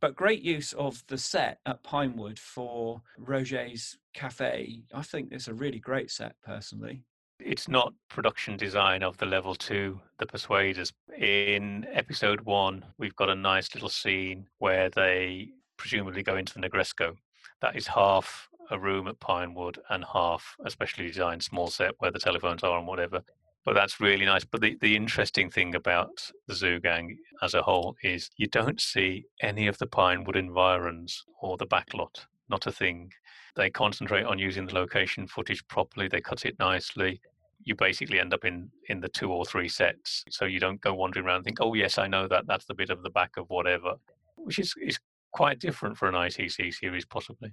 But great use of the set at Pinewood for Roget's Cafe. I think it's a really great set, personally it's not production design of the level two, the Persuaders. In episode one, we've got a nice little scene where they presumably go into the Negresco. That is half a room at Pinewood and half a specially designed small set where the telephones are and whatever. But that's really nice. But the, the interesting thing about the Zoo Gang as a whole is you don't see any of the Pinewood environs or the backlot, not a thing. They concentrate on using the location footage properly, they cut it nicely you basically end up in in the two or three sets so you don't go wandering around and think oh yes i know that that's the bit of the back of whatever which is is quite different for an itc series possibly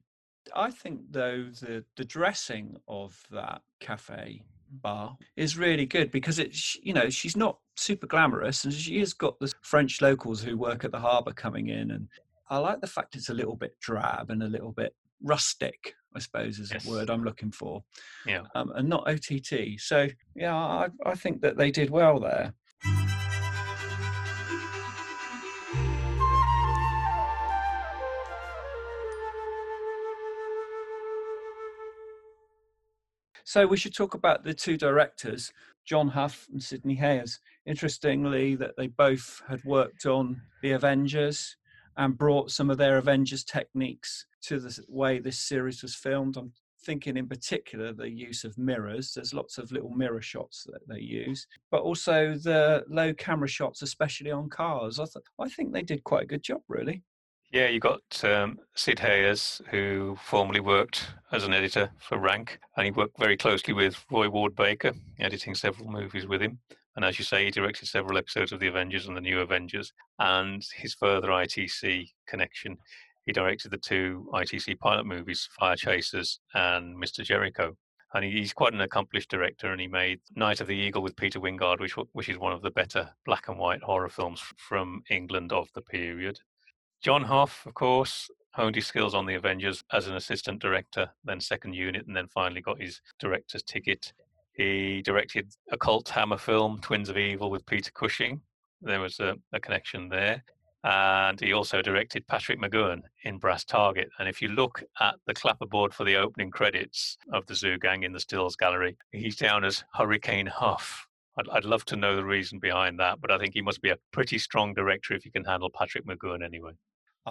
i think though the the dressing of that cafe bar is really good because it's you know she's not super glamorous and she has got the french locals who work at the harbor coming in and i like the fact it's a little bit drab and a little bit rustic I suppose is yes. the word I'm looking for. Yeah. Um, and not OTT. So yeah, I, I think that they did well there. So we should talk about the two directors, John Hough and Sidney Hayers. Interestingly, that they both had worked on the Avengers and brought some of their Avengers techniques to the way this series was filmed. I'm thinking in particular the use of mirrors. There's lots of little mirror shots that they use, but also the low camera shots, especially on cars. I, th- I think they did quite a good job, really. Yeah, you got um, Sid Hayers, who formerly worked as an editor for Rank, and he worked very closely with Roy Ward Baker, editing several movies with him. And as you say, he directed several episodes of The Avengers and The New Avengers. And his further ITC connection he directed the two ITC pilot movies, Fire Chasers and Mr. Jericho. And he's quite an accomplished director, and he made Night of the Eagle with Peter Wyngarde, which which is one of the better black and white horror films from England of the period. John Hough, of course, honed his skills on the Avengers as an assistant director, then second unit, and then finally got his director's ticket. He directed a cult hammer film, Twins of Evil, with Peter Cushing. There was a, a connection there and he also directed Patrick McGoohan in Brass Target. And if you look at the clapperboard for the opening credits of the Zoo Gang in the Stills Gallery, he's down as Hurricane Hough. I'd, I'd love to know the reason behind that, but I think he must be a pretty strong director if he can handle Patrick McGoohan anyway.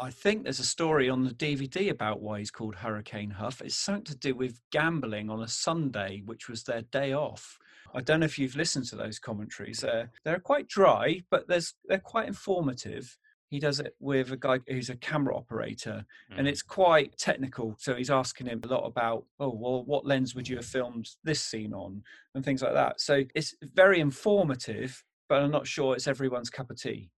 I think there's a story on the DVD about why he's called Hurricane Hough. It's something to do with gambling on a Sunday, which was their day off. I don't know if you've listened to those commentaries. They're, they're quite dry, but there's, they're quite informative he does it with a guy who's a camera operator mm. and it's quite technical so he's asking him a lot about oh well what lens would you have filmed this scene on and things like that so it's very informative but i'm not sure it's everyone's cup of tea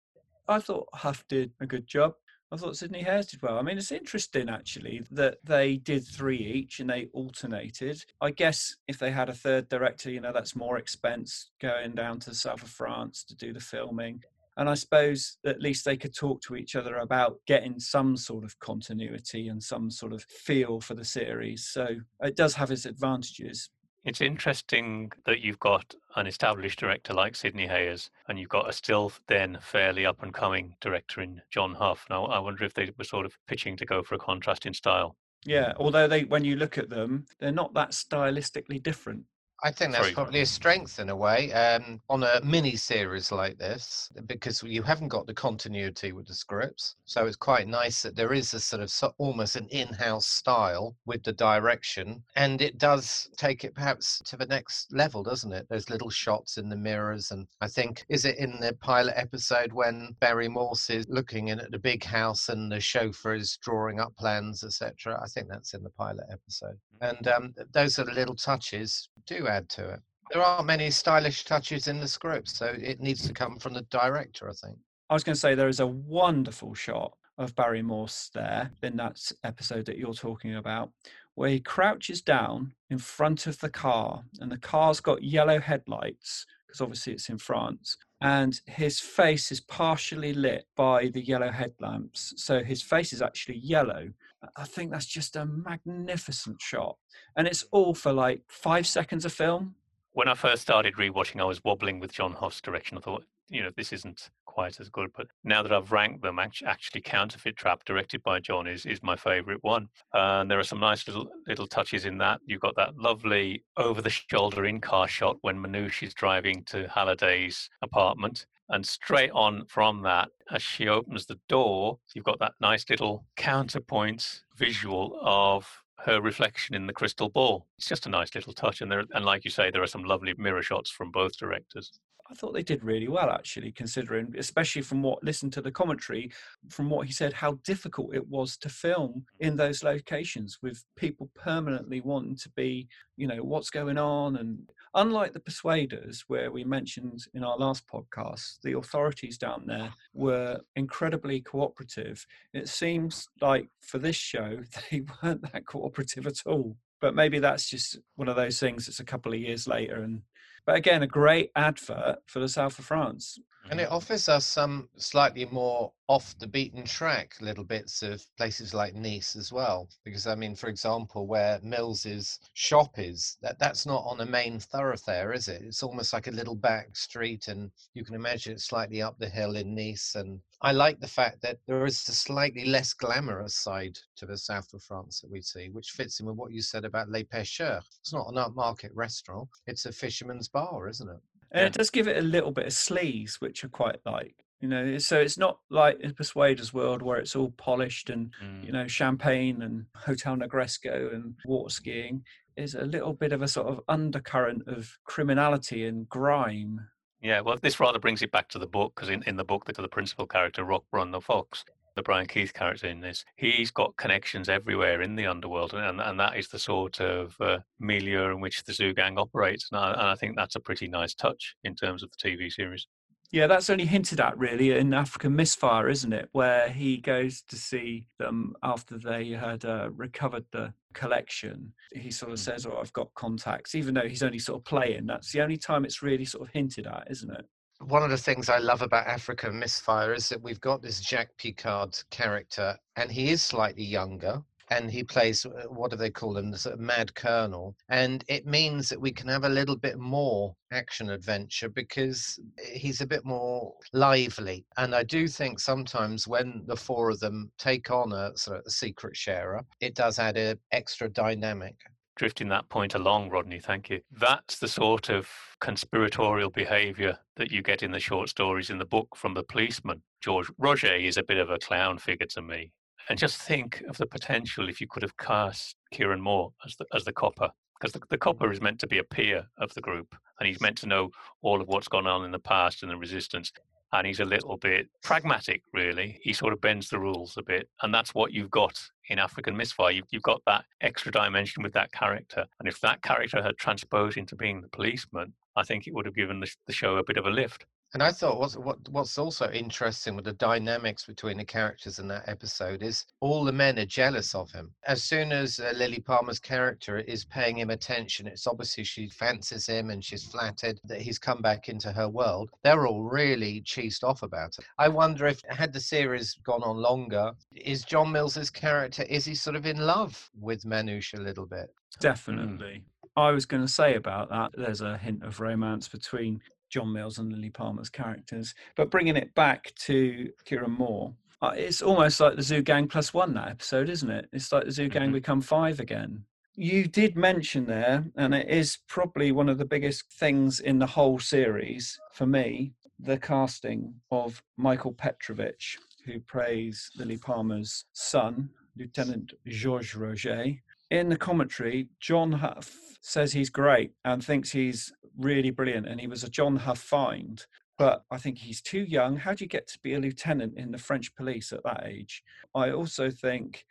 i thought hough did a good job I thought Sidney Hayers did well. I mean, it's interesting actually that they did three each and they alternated. I guess if they had a third director, you know, that's more expense going down to the south of France to do the filming. And I suppose at least they could talk to each other about getting some sort of continuity and some sort of feel for the series. So it does have its advantages. It's interesting that you've got an established director like Sidney Hayers, and you've got a still then fairly up and coming director in John Hough. Now, I wonder if they were sort of pitching to go for a contrast in style. Yeah, although they, when you look at them, they're not that stylistically different. I think that's Sorry, probably a strength in a way um, on a mini series like this because you haven't got the continuity with the scripts. So it's quite nice that there is a sort of so, almost an in house style with the direction. And it does take it perhaps to the next level, doesn't it? Those little shots in the mirrors. And I think, is it in the pilot episode when Barry Morse is looking in at the big house and the chauffeur is drawing up plans, etc.? I think that's in the pilot episode. Mm. And um, those are the little touches do add to it. There aren't many stylish touches in the script, so it needs to come from the director, I think. I was going to say there is a wonderful shot of Barry Morse there in that episode that you're talking about, where he crouches down in front of the car, and the car's got yellow headlights because obviously it's in France, and his face is partially lit by the yellow headlamps, so his face is actually yellow. I think that's just a magnificent shot, and it's all for like five seconds of film. When I first started rewatching, I was wobbling with John Hough's direction. I thought, you know, this isn't quite as good. But now that I've ranked them, actually, Counterfeit Trap, directed by John, is is my favourite one. And there are some nice little little touches in that. You've got that lovely over the shoulder in car shot when Manouche is driving to Halliday's apartment. And straight on from that, as she opens the door, you've got that nice little counterpoint visual of her reflection in the crystal ball. It's just a nice little touch, and there, and like you say, there are some lovely mirror shots from both directors. I thought they did really well, actually, considering, especially from what listened to the commentary, from what he said, how difficult it was to film in those locations with people permanently wanting to be, you know, what's going on. And unlike the Persuaders, where we mentioned in our last podcast, the authorities down there were incredibly cooperative. It seems like for this show, they weren't that cooperative at all. But maybe that's just one of those things that's a couple of years later and but again, a great advert for the south of France. And it mm-hmm. offers us some slightly more off the beaten track little bits of places like Nice as well. Because I mean, for example, where Mills's shop is, that that's not on a main thoroughfare, is it? It's almost like a little back street, and you can imagine it's slightly up the hill in Nice. And I like the fact that there is a slightly less glamorous side to the south of France that we see, which fits in with what you said about Les Pêcheurs. It's not an upmarket restaurant; it's a fisherman's bar, isn't it? And Yeah. it does give it a little bit of sleaze, which I quite like. You know, so it's not like in Persuaders World where it's all polished and Mm. you know champagne and Hotel Negresco and water skiing. Is a little bit of a sort of undercurrent of criminality and grime. Yeah, well, this rather brings it back to the book because in, in the book, the, the principal character, Rock Rockbrun the Fox, the Brian Keith character in this, he's got connections everywhere in the underworld, and, and that is the sort of uh, milieu in which the Zoo Gang operates. And I, and I think that's a pretty nice touch in terms of the TV series. Yeah, that's only hinted at really in African Misfire, isn't it? Where he goes to see them after they had uh, recovered the collection. He sort of Mm. says, "Oh, I've got contacts," even though he's only sort of playing. That's the only time it's really sort of hinted at, isn't it? one of the things I love about Africa Misfire is that we've got this Jack Picard character, and he is slightly younger. And he plays uh, what do they call him? The sort of mad colonel, and it means that we can have a little bit more action adventure because he's a bit more lively. And I do think sometimes when the four of them take on a sort of secret sharer, it does add a extra dynamic. drifting that point along, Rodney, thank you. That's the sort of conspiratorial behavior that you get in the short stories in the book from the policeman. George Roget is a bit of a clown figure to me. And just think of the potential if you could have cast Kieron Moore as the, as the copper. Because the, the copper is meant to be a peer of the group and he's meant to know all of what's gone on in the past and the resistance. And he's a little bit pragmatic, really. He sort of bends the rules a bit. And that's what you've got in African Misfire. You've, you've got that extra dimension with that character. And if that character had transposed into being the policeman, I think it would have given the, the show a bit of a lift. And I thought what's what what's also interesting with the dynamics between the characters in that episode is all the men are jealous of him. As soon as uh, Lilli Palmer's character is paying him attention, it's obviously she fancies him and she's flattered that he's come back into her world. They're all really cheesed off about it. I wonder if had the series gone on longer, is John Mills's character is he sort of in love with Manouche a little bit? Definitely. I was going to say about that, there's a hint of romance between John Mills and Lilli Palmer's characters. But bringing it back to Kieron Moore, uh, it's almost like the Zoo Gang plus one, that episode, isn't it? It's like the Zoo Gang Mhm. become five again. You did mention there, and it is probably one of the biggest things in the whole series for me, the casting of Michael Petrovitch, who plays Lilli Palmer's son, Lieutenant Georges Roget. In the commentary, John Hough says he's great and thinks he's really brilliant, and he was a John Hough find. But I think he's too young. How do you get to be a lieutenant in the French police at that age? I also think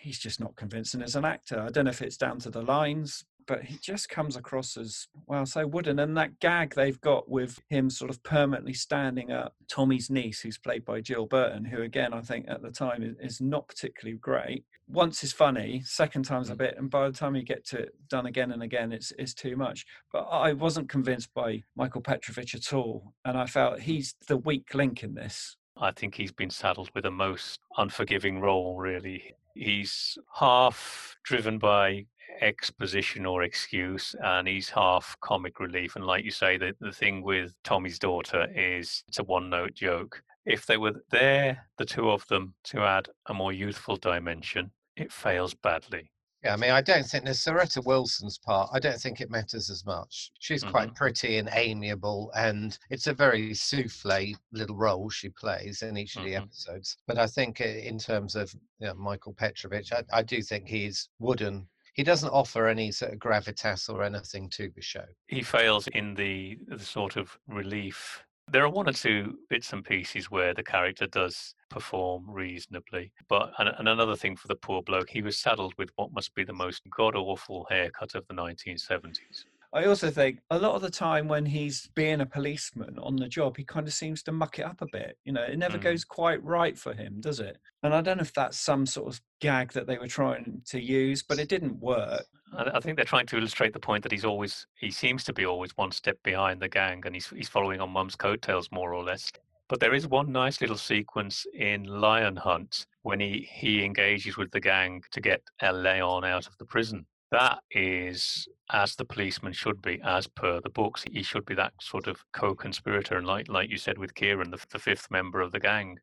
he's just not convincing as an actor. I don't know if it's down to the lines. But he just comes across as well so wooden and that gag they've got with him sort of permanently standing up tommy's niece who's played by jill barton who again i think at the time is, is not particularly great once is funny second time's a mm. bit and by the time you get to it done again and again it's, it's too much. But i wasn't convinced by michael petrovitch at all and i felt he's the weak link in this. I think he's been saddled with a most unforgiving role, really. He's half driven by exposition or excuse and he's half comic relief and like you say the, the thing with tommy's daughter is it's a one note joke if they were there the two of them to add a more youthful dimension it fails badly Yeah, I mean, I don't think there's Seretta Wilson's part. I don't think it matters as much. She's quite pretty and amiable, and it's a very souffle little role she plays in each of the Mhm. episodes. But I think, uh, in terms of you know, Michael Petrovitch, I, I do think he's wooden. He doesn't offer any sort of gravitas or anything to the show. he fails in the, the sort of relief. There are one or two bits and pieces where the character does perform reasonably, but and, and another thing for the poor bloke, he was saddled with what must be the most god awful haircut of the 1970s. I also think a lot of the time when he's being a policeman on the job, he kind of seems to muck it up a bit. You know, it never Mm. goes quite right for him, does it? And I don't know if that's some sort of gag that they were trying to use, but it didn't work. I, I think they're trying to illustrate the point that he's always he seems to be always one step behind the gang, and he's he's following on Mum's coattails more or less. But there is one nice little sequence in Lion Hunt when he he engages with the gang to get El Leon out of the prison. That is as the policeman should be, as per the books. He should be that sort of co-conspirator, and like like you said with Kieron, the, the fifth member of the gang.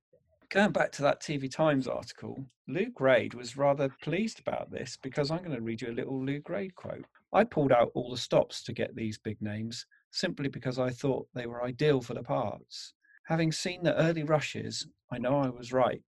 Going back to that TV Times article, Lew Grade was rather pleased about this because I'm going to read you a little Lew Grade quote. I pulled out all the stops to get these big names simply because I thought they were ideal for the parts. Having seen the early rushes, I know I was right.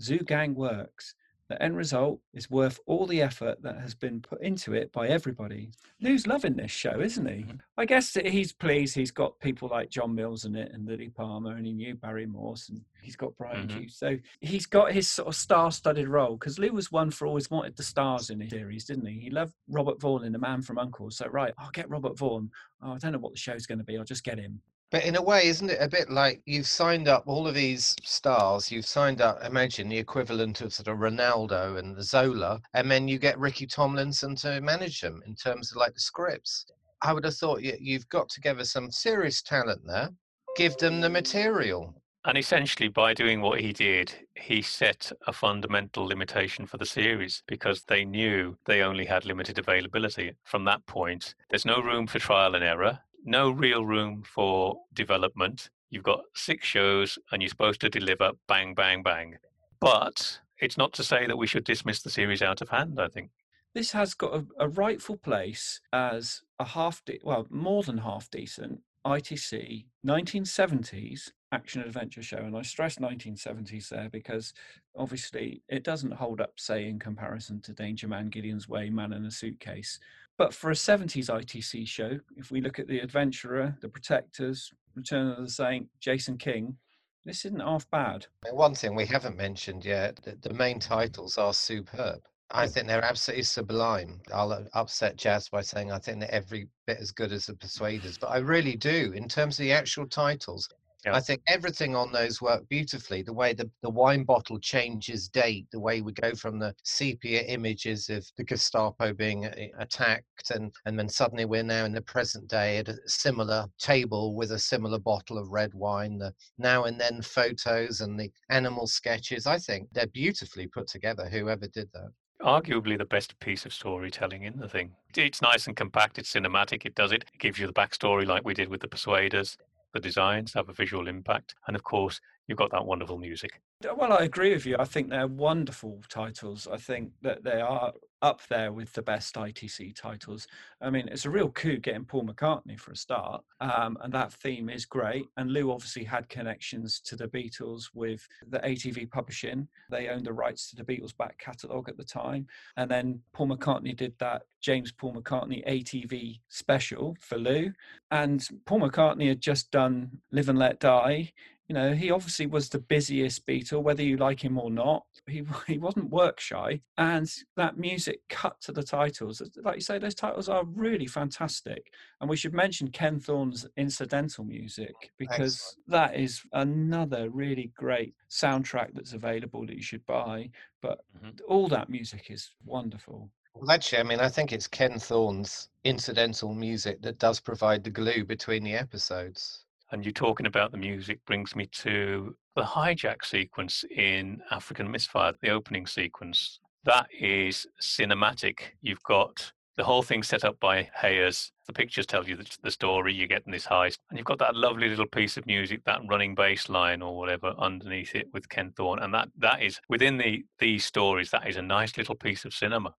Zoo Gang works. The end result is worth all the effort that has been put into it by everybody. Lew's loving this show, isn't he? I guess he's pleased he's got people like John Mills in it and Lilli Palmer, and he knew Barry Morse, and he's got Brian Mhm. Hughes. So he's got his sort of star-studded role because Lew was one for always wanted the stars in his series, didn't he? He loved Robert Vaughan in The Man from Uncle. So right, I'll get Robert Vaughan. Oh, I don't know what the show's going to be. I'll just get him. But in a way, isn't it a bit like you've signed up all of these stars? You've signed up, imagine the equivalent of sort of Ronaldo and Zola, and then you get Ricky Tomlinson to manage them in terms of like the scripts. I would have thought you, you've got together some serious talent there. Give them the material. And essentially, by doing what he did, he set a fundamental limitation for the series because they knew they only had limited availability. From that point, there's no room for trial and error, no real room for development. You've got six shows and you're supposed to deliver bang, bang, bang. But it's not to say that we should dismiss the series out of hand, I think. This has got a, a rightful place as a half, de- well, more than half decent ITC 1970s action adventure show. And I stress 1970s there because obviously it doesn't hold up, say, in comparison to Danger Man, Gideon's Way, Man in a Suitcase. But for a 70s ITC show, if we look at The Adventurer, The Protectors, Return of the Saint, Jason King, this isn't half bad. One thing we haven't mentioned yet, the, the main titles are superb. I think they're absolutely sublime. I'll uh, upset Jazz by saying I think they're every bit as good as the Persuaders, but I really do. In terms of the actual titles, Yeah. I think everything on those work beautifully. The way the, the wine bottle changes date, the way we go from the sepia images of the Gestapo being uh, attacked, and, and then suddenly we're now in the present day at a similar table with a similar bottle of red wine, the now and then photos and the animal sketches. I think they're beautifully put together, whoever did that. Arguably the best piece of storytelling in the thing. It's nice and compact, it's cinematic, it does it. It gives you the backstory like we did with the Persuaders. The designs have a visual impact. And of course, you've got that wonderful music. Well, I agree with you. I think they're wonderful titles. I think that they are up there with the best ITC titles. I mean, it's a real coup getting Paul McCartney for a start, um, and that theme is great. And Lew obviously had connections to the Beatles with the ATV publishing. They owned the rights to the Beatles back catalogue at the time. And then Paul McCartney did that James Paul McCartney ATV special for Lew. And Paul McCartney had just done Live and Let Die You know, he obviously was the busiest Beatle, whether you like him or not. He he wasn't work shy, and that music cut to the titles. Like you say, those titles are really fantastic. And we should mention Ken Thorne's incidental music because Excellent. that is another really great soundtrack that's available that you should buy. But Mhm. all that music is wonderful. Well, actually, I mean, I think it's Ken Thorne's incidental music that does provide the glue between the episodes. And you talking about the music brings me to the hijack sequence in African Misfire, the opening sequence. That is cinematic. You've got the whole thing set up by Hayers. The pictures tell you the, story. You're getting this heist, and you've got that lovely little piece of music, that running bass line or whatever underneath it with Ken Thorne, and that that is within the these stories. That is a nice little piece of cinema.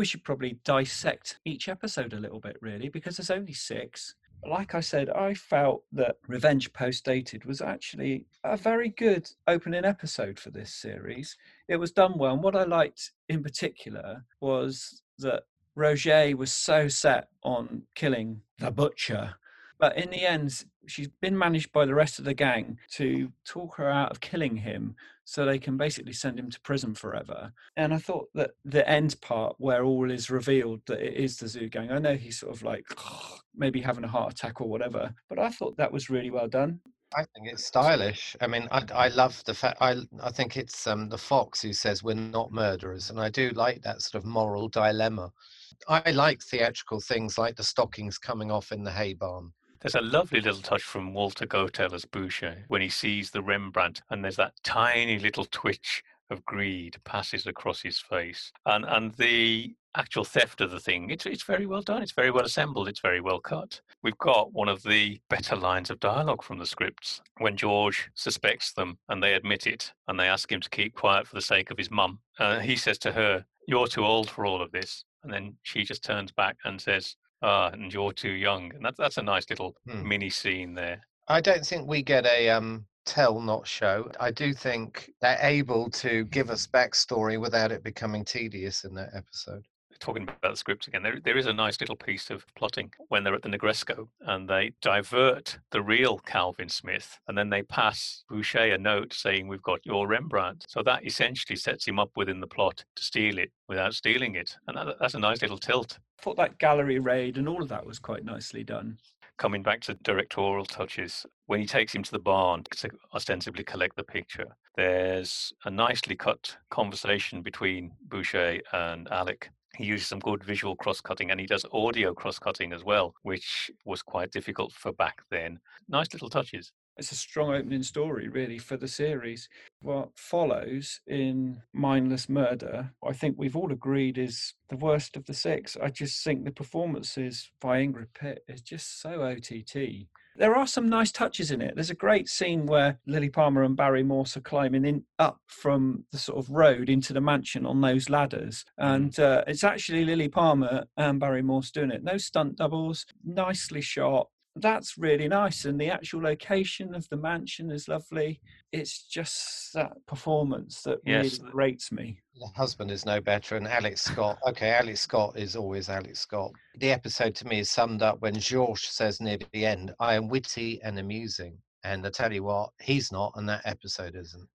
We should probably dissect each episode a little bit, really, because there's only six. Like I said, I felt that Revenge Post Dated was actually a very good opening episode for this series. It was done well. And what I liked in particular was that Roget was so set on killing the butcher. But in the end, she's been managed by the rest of the gang to talk her out of killing him so they can basically send him to prison forever. And I thought that the end part where all is revealed that it is the zoo gang, I know he's sort of like maybe having a heart attack or whatever, but I thought that was really well done. I think it's stylish. I mean, I, I love the fact. I I think it's um, the fox who says we're not murderers, and I do like that sort of moral dilemma. I like theatrical things like the stockings coming off in the hay barn. There's a lovely little touch from Walter Gotel as Boucher when he sees the Rembrandt, and there's that tiny little twitch of greed passes across his face, and and the actual theft of the thing. It's it's very well done. It's very well assembled. It's very well cut. We've got one of the better lines of dialogue from the scripts when George suspects them and they admit it, and they ask him to keep quiet for the sake of his mum. Uh, he says to her, "You're too old for all of this," and then she just turns back and says. Ah, and you're too young, and that's that's a nice little Hmm. mini scene there. I don't think we get a um, tell, not show. I do think they're able to give us backstory without it becoming tedious in that episode. Talking about the scripts again, there, there is a nice little piece of plotting when they're at the Negresco and they divert the real Calvin Smith and then they pass Boucher a note saying, We've got your Rembrandt. So that essentially sets him up within the plot to steal it without stealing it. And that, that's a nice little tilt. I thought that gallery raid and all of that was quite nicely done. Coming back to directorial touches, when he takes him to the barn to ostensibly collect the picture, there's a nicely cut conversation between Boucher and Alec he uses some good visual cross cutting and he does audio cross cutting as well, which was quite difficult for back then. Nice little touches. It's a strong opening story, really, for the series. What follows in Mindless Murder, I think we've all agreed is the worst of the six. I just think the performances by Ingrid Pitt is just so OTT. There are some nice touches in it. There's a great scene where Lilli Palmer and Barry Morse are climbing in up from the sort of road into the mansion on those ladders, and uh, it's actually Lilli Palmer and Barry Morse doing it. No stunt doubles, nicely shot. That's really nice, and the actual location of the mansion is lovely. It's just that performance that Yes. really grates me. The husband is no better, and Alex Scott. Okay, Alex Scott is always Alex Scott. The episode to me is summed up when Georges says near the end, "I am witty and amusing," and I tell you what, he's not, and that episode isn't.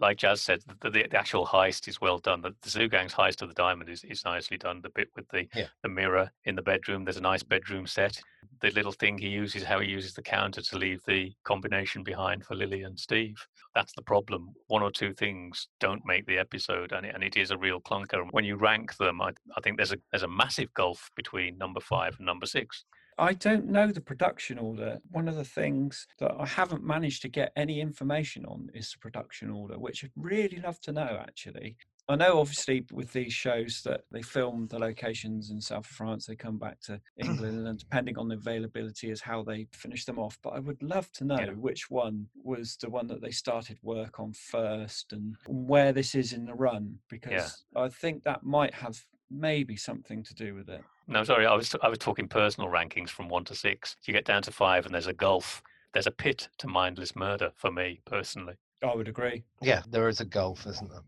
Like Jazz said, the, the, the actual heist is well done. The, the Zoo Gang's heist of the diamond is, is nicely done. The bit with the, Yeah. the mirror in the bedroom, there's a nice bedroom set. The little thing he uses, how he uses the counter to leave the combination behind for Lilli and Steve. That's the problem. One or two things don't make the episode, and it, and it is a real clunker. When you rank them, I, I think there's a there's a massive gulf between number five and number six. I don't know the production order. One of the things that I haven't managed to get any information on is the production order, which I'd really love to know actually. I know obviously with these shows that they film the locations in south France, they come back to England, and depending on the availability is how they finish them off. But I would love to know Yeah. which one was the one that they started work on first and where this is in the run, because I think that might have maybe something to do with it. No, sorry, I was I was talking personal rankings from one to six. You get down to five, and there's a gulf. There's a pit to mindless murder for me personally. I would agree. Yeah, there is a gulf, isn't there?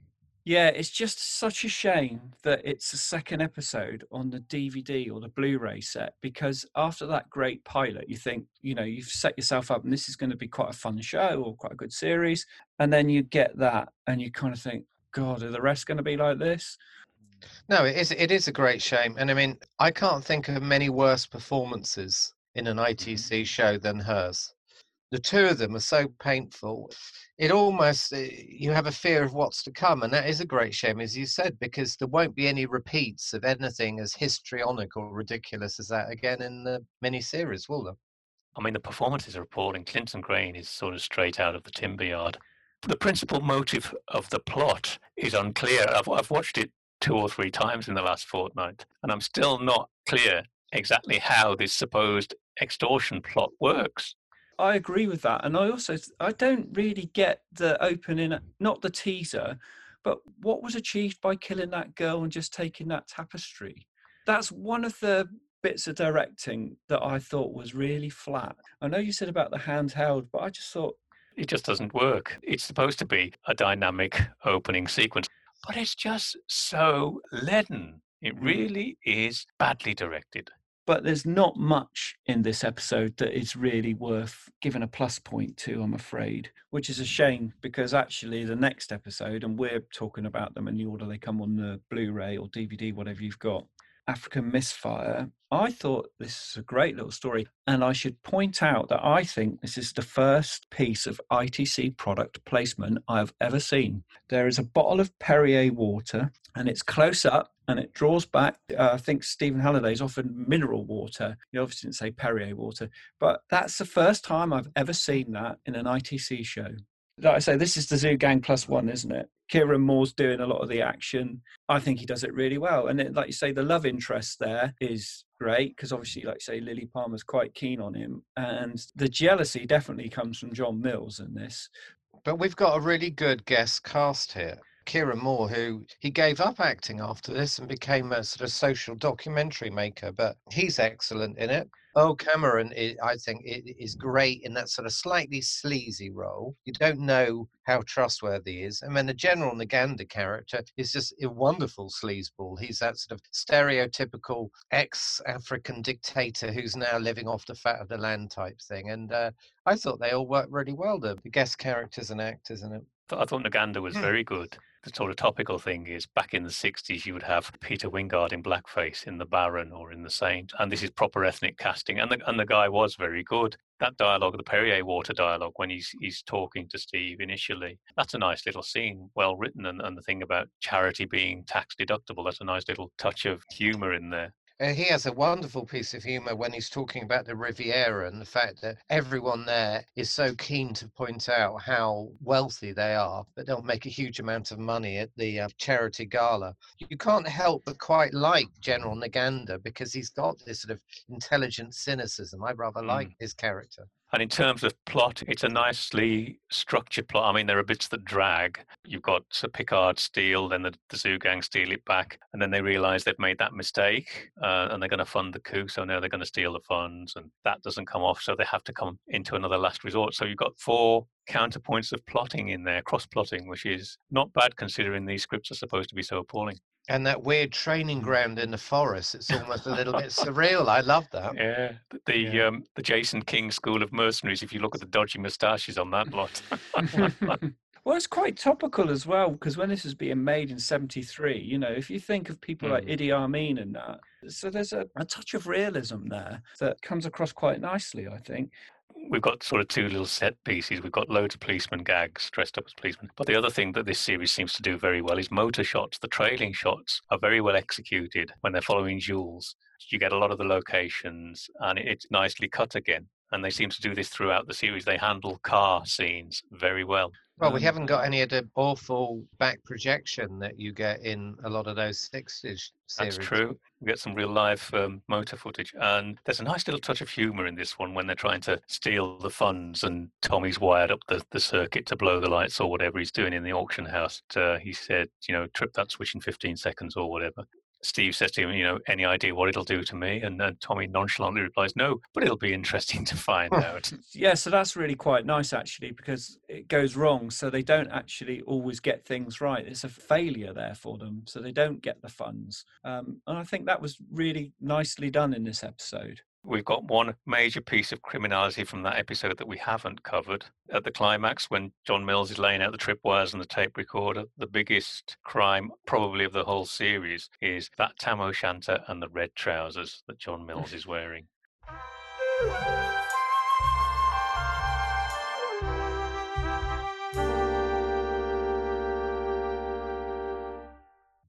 Yeah, it's just such a shame that it's the second episode on the DVD or the Blu-ray set because after that great pilot, you think, you know, you've set yourself up and this is going to be quite a fun show or quite a good series, and then you get that and you kind of think, God, are the rest going to be like this? No, it is. It is a great shame, and I mean, I can't think of many worse performances in an ITC show than hers. The two of them are so painful. It almost eh, you have a fear of what's to come, and that is a great shame, as you said, because there won't be any repeats of anything as histrionic or ridiculous as that again in the miniseries, will there? I mean, the performances are appalling. Clinton Greyn is sort of straight out of the timber yard. The principal motive of the plot is unclear. I've, I've watched it two or three times in the last fortnight, and I'm still not clear exactly how this supposed extortion plot works. I agree with that, and I also I don't really get the opening, not the teaser, but what was achieved by killing that girl and just taking that tapestry. That's one of the bits of directing that I thought was really flat. I know you said about the handheld, but I just thought it just doesn't work. It's supposed to be a dynamic opening sequence, but it's just so leaden. It Mm. really is badly directed. but there's not much in this episode that is really worth giving a plus point to, I'm afraid, which is a shame because actually the next episode, and we're talking about them in the order they come on the Blu ray or DVD, whatever you've got, African Misfire. I thought this is a great little story. And I should point out that I think this is the first piece of ITC product placement I've ever seen. There is a bottle of Perrier water and it's close up and it draws back. Uh, I think Stephen Halliday's offered mineral water. He obviously didn't say Perrier water, but that's the first time I've ever seen that in an ITC show. Like I say, this is the Zoo Gang Plus One, isn't it? Kieron Moore's doing a lot of the action. I think he does it really well. And it, like you say, the love interest there is great because obviously, like you say, Lilli Palmer's quite keen on him. And the jealousy definitely comes from John Mills in this. But we've got a really good guest cast here. Kieron Moore, who he gave up acting after this and became a sort of social documentary maker, but he's excellent in it. Oh, Cameron, i I think, is great in that sort of slightly sleazy role. You don't know how trustworthy he is. And then the General Naganda character is just a wonderful sleazeball. He's that sort of stereotypical ex African dictator who's now living off the fat of the land type thing. And uh, I thought they all worked really well, the the guest characters and actors in it. I thought Naganda was Hmm. very good. The sort of topical thing is back in the 60s, you would have Peter Wyngarde in blackface in The Baron or in The Saint. And this is proper ethnic casting. And the, and the guy was very good. That dialogue, the Perrier water dialogue, when he's, he's talking to Steve initially, that's a nice little scene, well written. And, and the thing about charity being tax deductible, that's a nice little touch of humor in there. Uh, he has a wonderful piece of humor when he's talking about the Riviera and the fact that everyone there is so keen to point out how wealthy they are, but don't make a huge amount of money at the uh, charity gala. You can't help but quite like General Naganda because he's got this sort of intelligent cynicism. I rather like his character. And in terms of plot, it's a nicely structured plot. I mean, there are bits that drag. You've got Picard steal, then the, the Zoo Gang steal it back, and then they realise they've made that mistake, uh, and they're going to fund the coup. So now they're going to steal the funds, and that doesn't come off. So they have to come into another last resort. So you've got four counterpoints of plotting in there, cross plotting, which is not bad considering these scripts are supposed to be so appalling. And that weird training ground in the forest, it's almost a little bit surreal. I love that. Yeah, the Yeah. um, the Jason King School of Mercenaries. If you look at the dodgy moustaches on that lot, well, it's quite topical as well because when this was being made in '73, you know, if you think of people like Mm. Idi Amin and that, so there's a, a touch of realism there that comes across quite nicely, I think. We've got sort of two little set pieces. We've got loads of policeman gags dressed up as policemen. But the other thing that this series seems to do very well is motor shots. The trailing shots are very well executed when they're following Jules. You get a lot of the locations and it's nicely cut again. And they seem to do this throughout the series. They handle car scenes very well. Well, we Um, haven't got any of the awful back projection that you get in a lot of those 60s series. That's true. We get some real live um, motor footage. And there's a nice little touch of humour in this one when they're trying to steal the funds and Tommy's wired up the, the circuit to blow the lights or whatever he's doing in the auction house. Uh, he said, you know, trip that switch in 15 seconds or whatever. Steve says to him, you know, any idea what it'll do to me? And then Tommy nonchalantly replies, no, but it'll be interesting to find out. Yeah, so that's really quite nice actually because it goes wrong. So they don't actually always get things right. It's a failure there for them. So they don't get the funds. Um, and I think that was really nicely done in this episode. We've got one major piece of criminality from that episode that we haven't covered. At the climax, when John Mills is laying out the tripwires and the tape recorder, the biggest crime, probably of the whole series, is that tam o' shanter and the red trousers that John Mills is wearing.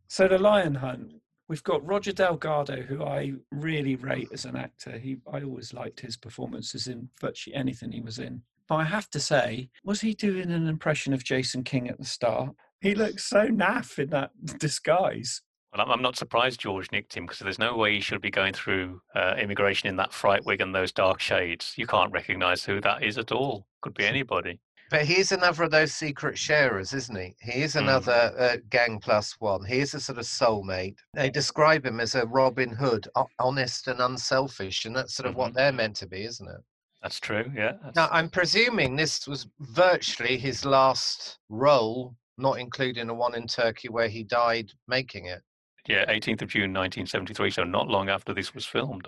So the Lion Hunt, we've got Roger Delgado, who I really rate as an actor. He, I always liked his performances in virtually anything he was in. But I have to say, was he doing an impression of Jason King at the start? He looks so naff in that disguise. Well, I'm- not surprised George nicked him because there's no way he should be going through uh, immigration in that fright wig and those dark shades. You can't recognize who that is at all. Could be anybody. But he's another of those secret sharers, isn't he? He is Mm. another uh, gang plus one. He is a sort of soulmate. They describe him as a Robin Hood, honest and unselfish, and that's sort of what they're meant to be, isn't it? That's true. Yeah. that's- Now, I'm presuming this was virtually his last role, not including the one in Turkey where he died making it. Yeah, 18th of June 1973, so not long after this was filmed.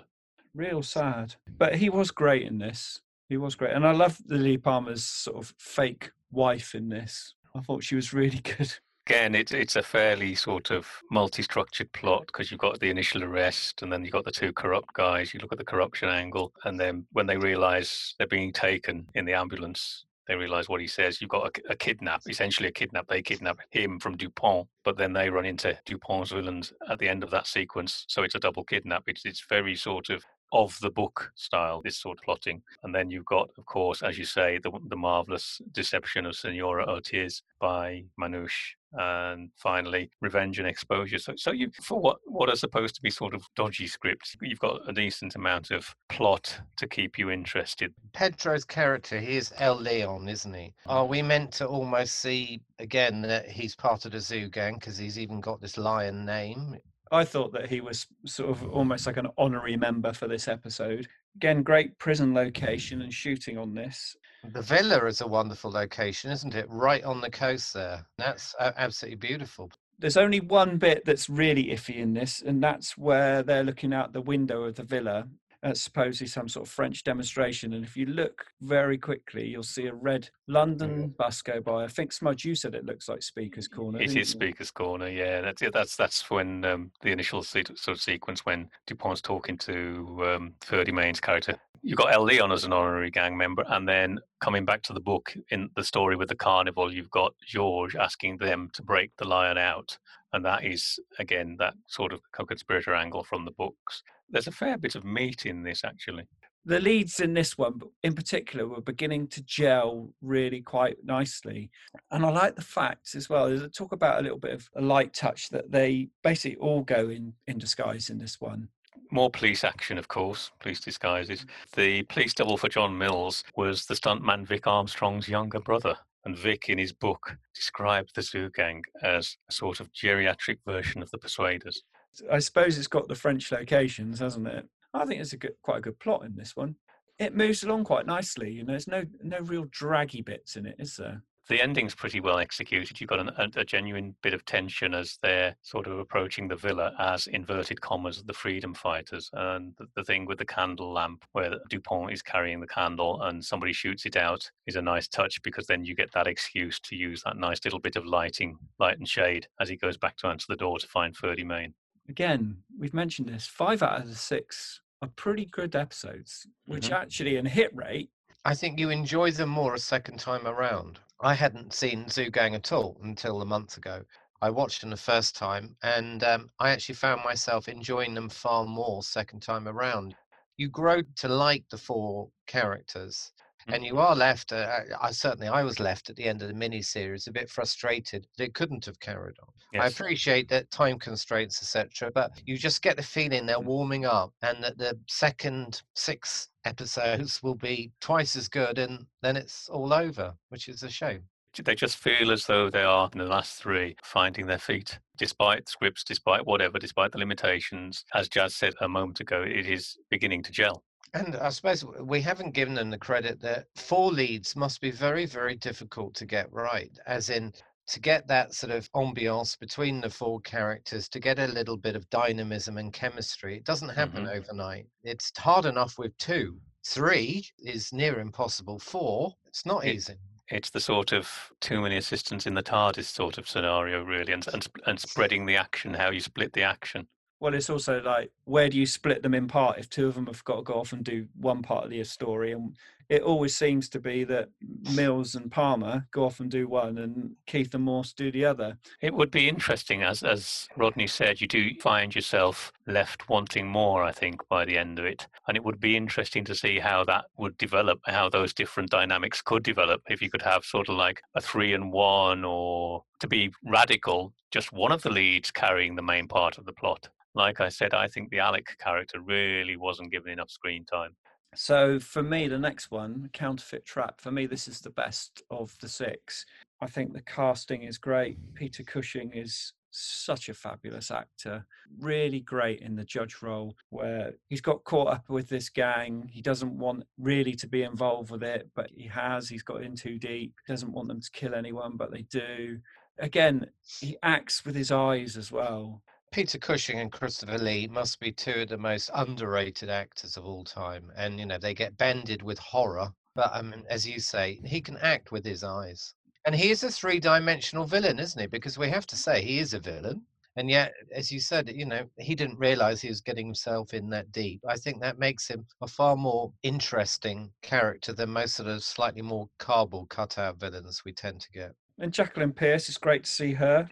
Real sad. But he was great in this. He was great. And I love Lilli Palmer's sort of fake wife in this. I thought she was really good. Again, it's it's a fairly sort of multi-structured plot because you've got the initial arrest, and then you've got the two corrupt guys. You look at the corruption angle, and then when they realise they're being taken in the ambulance, they realise what he says. You've got a, a kidnap, essentially a kidnap. They kidnap him from Dupont, but then they run into Dupont's villains at the end of that sequence. So it's a double kidnap. It's it's very sort of of the book style, this sort of plotting. And then you've got, of course, as you say, the, the marvelous deception of Senora Ortiz by Manouche. And finally, revenge and exposure. So, so you for what what are supposed to be sort of dodgy scripts, you've got a decent amount of plot to keep you interested. Pedro's character, he is El Leon, isn't he? Mm. Are we meant to almost see again that he's part of the zoo gang because he's even got this lion name? I thought that he was sort of almost like an honorary member for this episode. Again, great prison location and shooting on this. The villa is a wonderful location, isn't it? Right on the coast there. That's absolutely beautiful. There's only one bit that's really iffy in this, and that's where they're looking out the window of the villa at supposedly some sort of French demonstration. And if you look very quickly, you'll see a red London bus go by. I think Smudge, you said it looks like Speaker's Corner. It is didn't is you? Speaker's Corner, yeah. That's it. That's that's when um, the initial sort of sequence when Dupont's talking to um, Ferdy Mayne's character. You've got El Leon as an honorary gang member, and then coming back to the book in the story with the carnival, you've got George asking them to break the lion out, and that is again that sort of co-conspirator angle from the books. There's a fair bit of meat in this, actually. the leads in this one in particular were beginning to gel really quite nicely and i like the fact as well there's a talk about a little bit of a light touch that they basically all go in in disguise in this one More police action, of course, police disguises. Mm. The police double for John Mills was the stuntman Vic Armstrong's younger brother. And Vic, in his book, described the Zoo Gang as a sort of geriatric version of the Persuaders. I suppose it's got the french locations hasn't it i think it's a good quite a good plot in this one it moves along quite nicely you know there's no no real draggy bits in it is there The ending's pretty well executed. You've got an, a, a genuine bit of tension as they're sort of approaching the villa as inverted commas the freedom fighters. And the, the thing with the candle lamp, where Dupont is carrying the candle and somebody shoots it out, is a nice touch because then you get that excuse to use that nice little bit of lighting, light and shade, as he goes back to answer the door to find Ferdy Mayne. Again we've mentioned this five out of the six are pretty good episodes which Mhm. actually in hit rate I think you enjoy them more a second time around. I hadn't seen Zoo Gang at all until a month ago. I watched them the first time and um, I actually found myself enjoying them far more second time around. You grow to like the four characters and you are left, uh, I certainly I was left at the end of the mini series a bit frustrated that it couldn't have carried on. I appreciate that time constraints, etc., but you just get the feeling they're warming up, and that the second six episodes will be twice as good, and then it's all over, which is a shame. They just feel as though they are in the last three finding their feet, despite scripts, despite whatever, despite the limitations. As Jazz said a moment ago, it is beginning to gel. And I suppose we haven't given them the credit that four leads must be very, very difficult to get right. As in, to get that sort of ambiance between the four characters, to get a little bit of dynamism and chemistry, it doesn't happen Mhm. overnight. It's hard enough with two. Three is near impossible. Four, it's not It- easy. It's the sort of too many assistants in the TARDIS sort of scenario, really, and, and, and spreading the action, how you split the action. Well, it's also like, where do you split them in part if two of them have got to go off and do one part of the story? And it always seems to be that Mills and Palmer go off and do one, and Keith and Morse do the other. It would be interesting, as as Rodney said, you do find yourself left wanting more. I think by the end of it, and it would be interesting to see how that would develop, how those different dynamics could develop. If you could have sort of like a three and one, or to be radical, just one of the leads carrying the main part of the plot. Like I said, I think the Alec character really wasn't given enough screen time. So for me, the next one, Counterfeit Trap, for me, this is the best of the six. I think the casting is great. Peter Cushing is such a fabulous actor, really great in the judge role, where he's got caught up with this gang. He doesn't want really to be involved with it, but he has. He's got in too deep. Doesn't want them to kill anyone, but they do. Again, he acts with his eyes as well. Peter Cushing and Christopher Lee must be two of the most underrated actors of all time. And, you know, they get banded with horror. But mean, as you say, he can act with his eyes. And he is a three dimensional villain, isn't he? Because we have to say he is a villain. And yet, as you said, you know, he didn't realize he was getting himself in that deep. I think that makes him a far more interesting character than most of the slightly more cardboard cutout villains we tend to get. And Jacqueline Pearce, it's great to see her.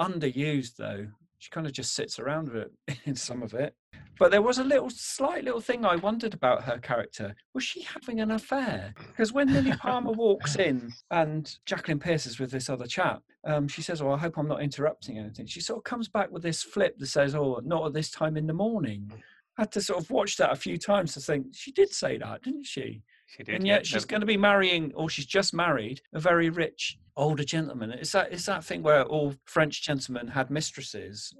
Underused though. She kind of just sits around with it in some of it. But there was a little slight little thing I wondered about her character. Was she having an affair? Because when Lilli Palmer walks in and Jacqueline Pearce is with this other chap, um, she says, Oh, I hope I'm not interrupting anything. She sort of comes back with this flip that says, Oh, not at this time in the morning. I had to sort of watch that a few times to think she did say that, didn't she? She did, and yeah, yet she's no- going to be marrying, or she's just married, a very rich older gentleman. Is that is that thing where all French gentlemen had mistresses?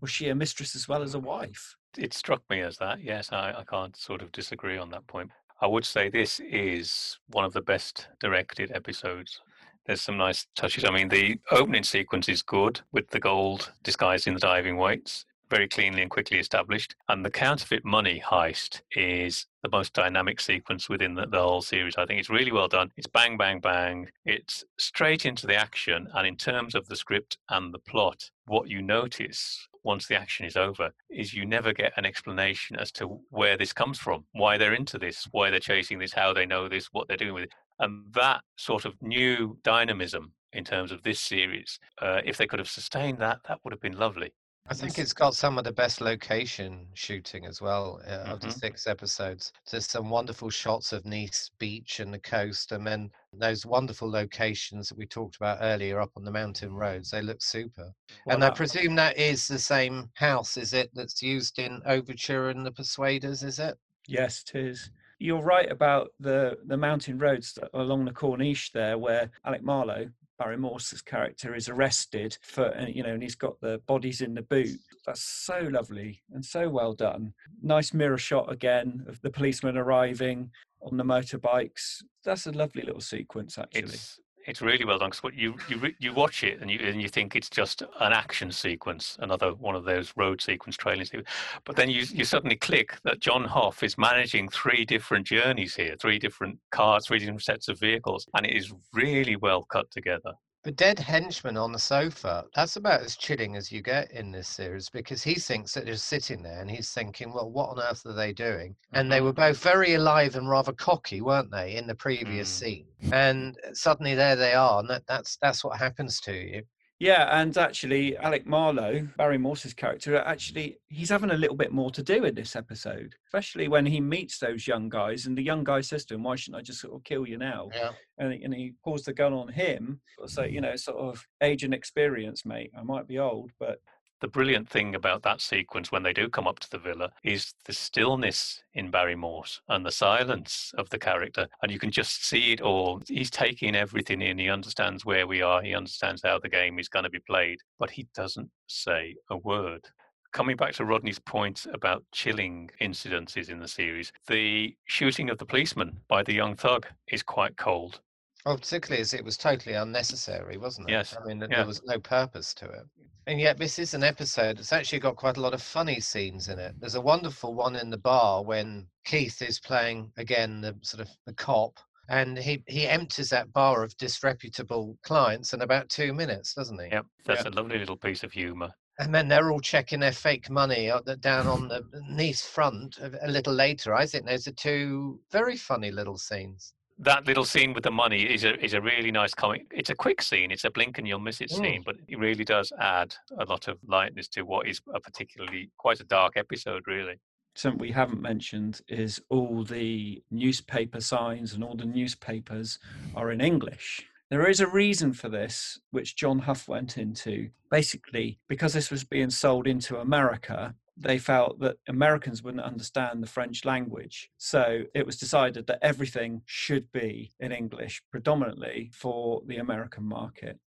Was she a mistress as well as a wife? it struck me as that. Yes, I, I can't sort of disagree on that point. I would say this is one of the best directed episodes. There's some nice touches. I mean, the opening sequence is good with the gold disguised in the diving weights, very cleanly and quickly established. And the counterfeit money heist is the most dynamic sequence within the, the whole series. I think it's really well done. It's bang, bang, bang. It's straight into the action. And in terms of the script and the plot, what you notice once the action is over is you never get an explanation as to where this comes from, why they're into this, why they're chasing this, how they know this, what they're doing with it. And that sort of new dynamism in terms of this series, uh, if they could have sustained that, that would have been lovely. I think it's got some of the best location shooting as well uh, of the Mhm. six episodes. There's some wonderful shots of Nice beach and the coast, and then those wonderful locations that we talked about earlier up on the mountain roads. They look super. Well, and I presume that is the same house, is it, that's used in Overture and The Persuaders, is it? Yes, it is. You're right about the the mountain roads along the Corniche there, where Alec Marlowe, Barry Morse's character, is arrested for uh, you know, and he's got the bodies in the boot. That's so lovely and so well done. Nice mirror shot again of the policemen arriving on the motorbikes. That's a lovely little sequence, actually. It's it's really well done because you you you watch it and you and you think it's just an action sequence, another one of those road sequence trailing sequence, but then you you suddenly click that John Hough is managing three different journeys here, three different cars, three different sets of vehicles, and it is really well cut together. The dead henchman on the sofa, that's about as chilling as you get in this series because he thinks that they're sitting there and he's thinking, well, what on earth are they doing? And they Mhm. were both very alive and rather cocky, weren't they, in the previous Mm. scene? And suddenly there they are, and that, that's that's what happens to you. Yeah, and actually, Alec Marlowe, Barry Morse's character, actually, he's having a little bit more to do in this episode, especially when he meets those young guys. And the young guy says to him, Why shouldn't I just sort of kill you now? Yeah. And, and he pulls the gun on him. So, you know, sort of age and experience, mate. I might be old, but The brilliant thing about that sequence when they do come up to the villa is the stillness in Barry Morse and the silence of the character. And you can just see it all. He's taking everything in. He understands where we are, he understands how the game is going to be played, but he doesn't say a word coming back to Rodney's point about chilling incidences in the series, the shooting of the policeman by the young thug is quite cold. Oh, particularly as it was totally unnecessary, wasn't it? Yes. I mean, yeah. there was no purpose to it. And yet, this is an episode that's actually got quite a lot of funny scenes in it. There's a wonderful one in the bar when Keith is playing again the sort of the cop, and he he empties that bar of disreputable clients in about two minutes, doesn't he? Yep, that's a lovely little piece of humour. And then they're all checking their fake money down on the Nice front a a little later. I think those are two very funny little scenes. That little scene with the money is a is a really nice comic. It's a quick scene. It's a blink and you'll miss it Mm. scene, but it really does add a lot of lightness to what is a particularly quite a dark episode, really. Something we haven't mentioned is all the newspaper signs and all the newspapers are in English. There is a reason for this, which John Hough went into. Basically, because this was being sold into America, they felt that Americans wouldn't understand the French language. So it was decided that everything should be in English, predominantly for the American market.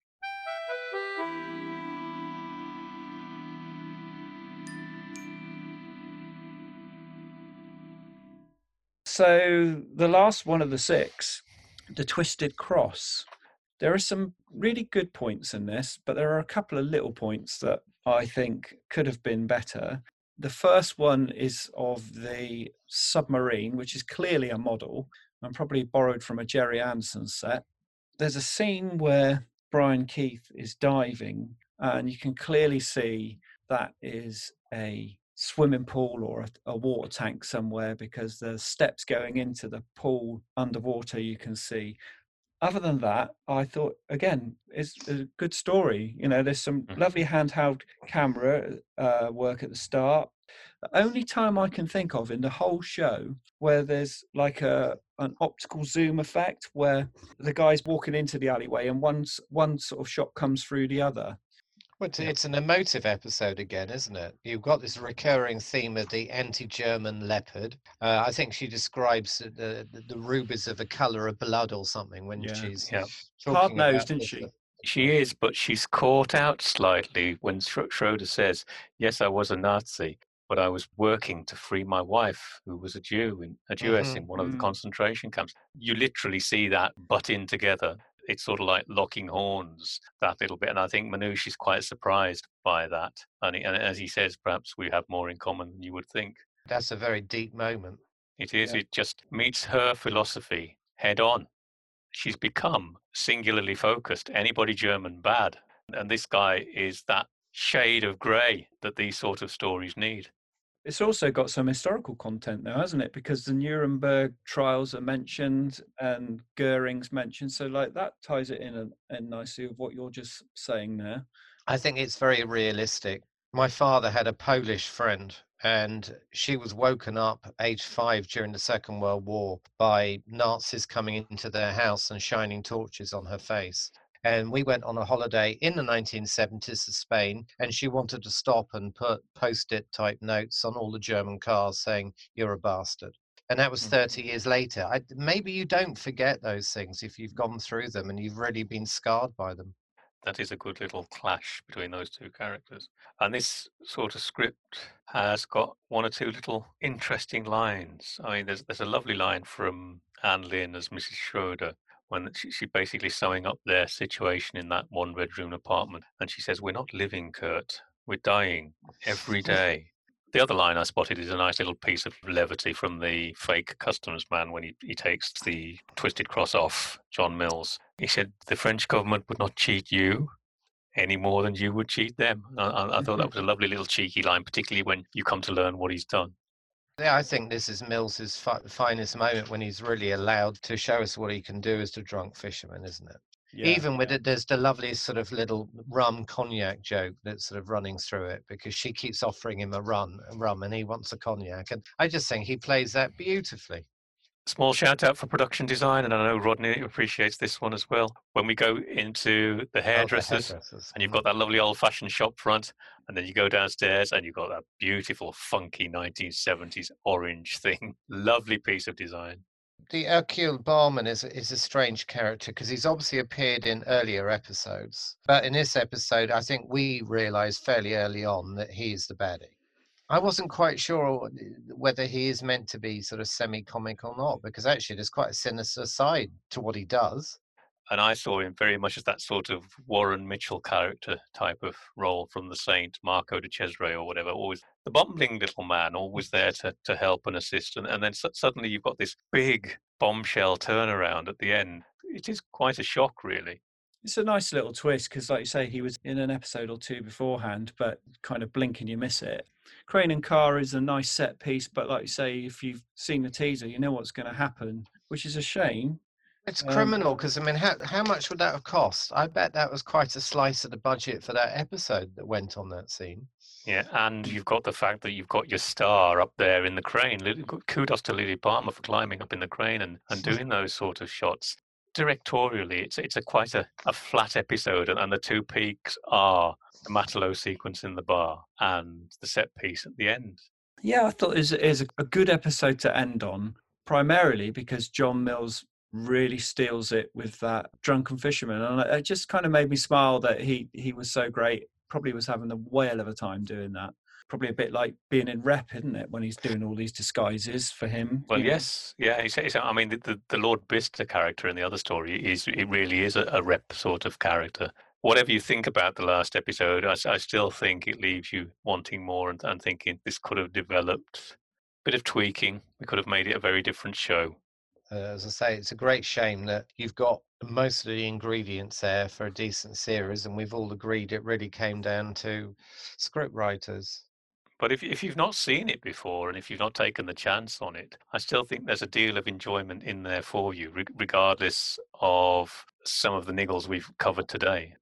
So the last one of the six, the Twisted Cross. There are some really good points in this, but there are a couple of little points that I think could have been better. The first one is of the submarine, which is clearly a model and probably borrowed from a Gerry Anderson set. There's a scene where Brian Keith is diving, and you can clearly see that is a swimming pool or a, a water tank somewhere because the steps going into the pool underwater you can see other than that, I thought again it's a good story. You know, there's some Mhm. lovely handheld camera uh, work at the start. The only time I can think of in the whole show where there's like a an optical zoom effect where the guy's walking into the alleyway and one one sort of shot comes through the other. Well, it's, it's an emotive episode again, isn't it? You've got this recurring theme of the anti-German leopard. Uh, I think she describes the, the the rubies of a color of blood or something when Yeah. she's Yeah. Hard nosed, isn't she? uh, She is, but she's caught out slightly when Schro- Schroeder says, "Yes, I was a Nazi, but I was working to free my wife, who was a Jew in a Jewess Mhm, in one of the mm. concentration camps." You literally see that butt in together. It's sort of like locking horns that little bit, and I think Manouche is quite surprised by that. And, and as he says, perhaps we have more in common than you would think. That's a very deep moment. It is. Yeah. It just meets her philosophy head on. She's become singularly focused. Anybody German bad, and this guy is that shade of grey that these sort of stories need. It's also got some historical content now, hasn't it? Because the Nuremberg trials are mentioned and Goering's mentioned. So, like, that ties it in, a, in nicely with what you're just saying there. I think it's very realistic. My father had a Polish friend, and she was woken up age five during the Second World War by Nazis coming into their house and shining torches on her face. And we went on a holiday in the 1970s to Spain, and she wanted to stop and put post it type notes on all the German cars saying, You're a bastard. And that was Mhm. 30 years later. I, maybe you don't forget those things if you've gone through them and you've really been scarred by them. That is a good little clash between those two characters. And this sort of script has got one or two little interesting lines. I mean, there's there's a lovely line from Anne Lynn as Mrs. Schroeder when she, she basically summing up their situation in that one bedroom apartment. And she says, We're not living, Kurt. We're dying every day. The other line I spotted is a nice little piece of levity from the fake customs man when he, he takes the twisted cross off John Mills. He said, The French government would not cheat you any more than you would cheat them. I, I, I thought that mm-hmm. was a lovely little cheeky line, particularly when you come to learn what he's done. Yeah, I think this is Mills's fi- finest moment when he's really allowed to show us what he can do as the drunk fisherman, isn't it? Yeah, Even with it, there's the lovely sort of little rum cognac joke that's sort of running through it because she keeps offering him a run, a rum, and he wants a cognac, and I just think he plays that beautifully. Small shout out for production design, and I know Rodney appreciates this one as well. When we go into the Oh, the hairdressers, hairdressers. and you've uh-huh. got that lovely old fashioned shop front, and then you go downstairs and you've got that beautiful, funky 1970s orange thing. Lovely piece of design. the Hercule Barman is is a strange character because he's obviously appeared in earlier episodes, but in this episode, I think we realised fairly early on that he is the baddie. I wasn't quite sure whether he is meant to be sort of semi-comic or not, because actually there's quite a sinister side to what he does. And I saw him very much as that sort of Warren Mitchell character type of role from The Saint, Marco de Cesare or whatever. Always the bumbling little man, always there to, to help and assist. And, and then su- suddenly you've got this big bombshell turnaround at the end. It is quite a shock, really. It's a nice little twist because, like you say, he was in an episode or two beforehand, but kind of blink and you miss it. Crane and Car is a nice set piece, but like you say, if you've seen the teaser, you know what's going to happen, which is a shame. It's Um, criminal because I mean, how how much would that have cost? I bet that was quite a slice of the budget for that episode that went on that scene. Yeah, and you've got the fact that you've got your star up there in the crane. Lilli- Kudos to Lilli Palmer for climbing up in the crane and, and doing those sort of shots. Directorially, it's it's a quite a, a flat episode, and, and the two peaks are the Matelot sequence in the bar and the set piece at the end. Yeah, I thought it was, a- good episode to end on, primarily because John Mills really steals it with that drunken fisherman, and it just kind of made me smile that he he was so great. Probably was having a whale of a time doing that. Probably a bit like being in rep, isn't it? When he's doing all these disguises for him. Well, you know? yes, yeah. He's, he's, I mean, the, the, the Lord Bister character in the other story is it really is a, a rep sort of character. Whatever you think about the last episode, I still think it leaves you wanting more and, and thinking this could have developed. A bit of tweaking. We could have made it a very different show. Uh, as I say, it's a great shame that you've got most of the ingredients there for a decent series, and we've all agreed it really came down to script writers. But if if you've not seen it before and if you've not taken the chance on it, I still think there's a deal of enjoyment in there for you, re- regardless of some of the niggles we've covered today.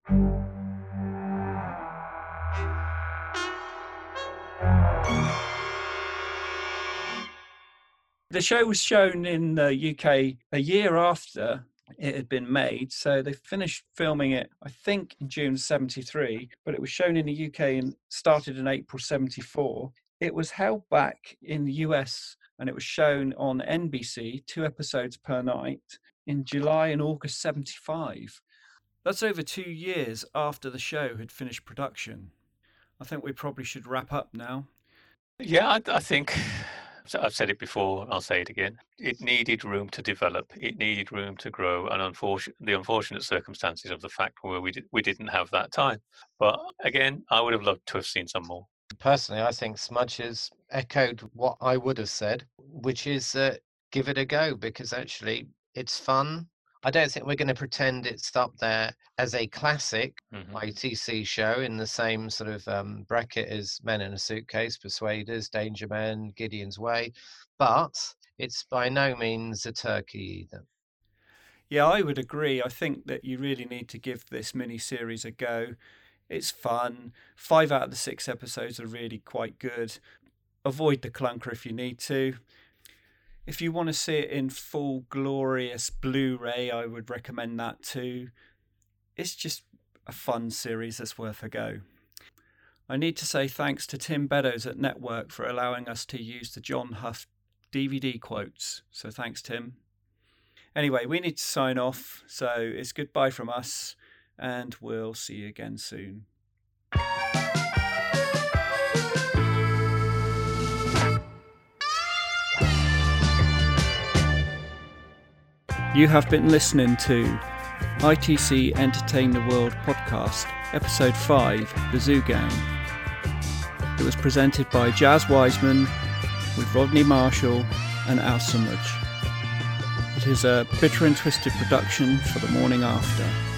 The show was shown in the UK a year after it had been made. So they finished filming it, I think, in June 73, but it was shown in the UK and started in April 74. It was held back in the US and it was shown on NBC, two episodes per night, in July and August 75. That's over two years after the show had finished production. I think we probably should wrap up now. Yeah, I, I think so I've said it before. I'll say it again. It needed room to develop. It needed room to grow, and the unfortunate circumstances of the fact where we did, we didn't have that time. But again, I would have loved to have seen some more. Personally, I think Smudge has echoed what I would have said, which is uh, give it a go because actually it's fun. I don't think we're going to pretend it's up there as a classic Mhm. ITC show in the same sort of um, bracket as Men in a Suitcase, Persuaders, Danger Man, Gideon's Way, but it's by no means a turkey either. Yeah, I would agree. I think that you really need to give this mini series a go. It's fun. Five out of the six episodes are really quite good. Avoid the clunker if you need to. If you want to see it in full glorious Blu ray, I would recommend that too. It's just a fun series that's worth a go. I need to say thanks to Tim Beddows at Network for allowing us to use the John Hough DVD quotes. So thanks, Tim. Anyway, we need to sign off. So it's goodbye from us, and we'll see you again soon. You have been listening to ITC Entertain the World podcast, episode 5 The Zoo Gang. It was presented by Jazz Wiseman with Rodney Marshall and Al Sumage. It is a bitter and twisted production for the morning after.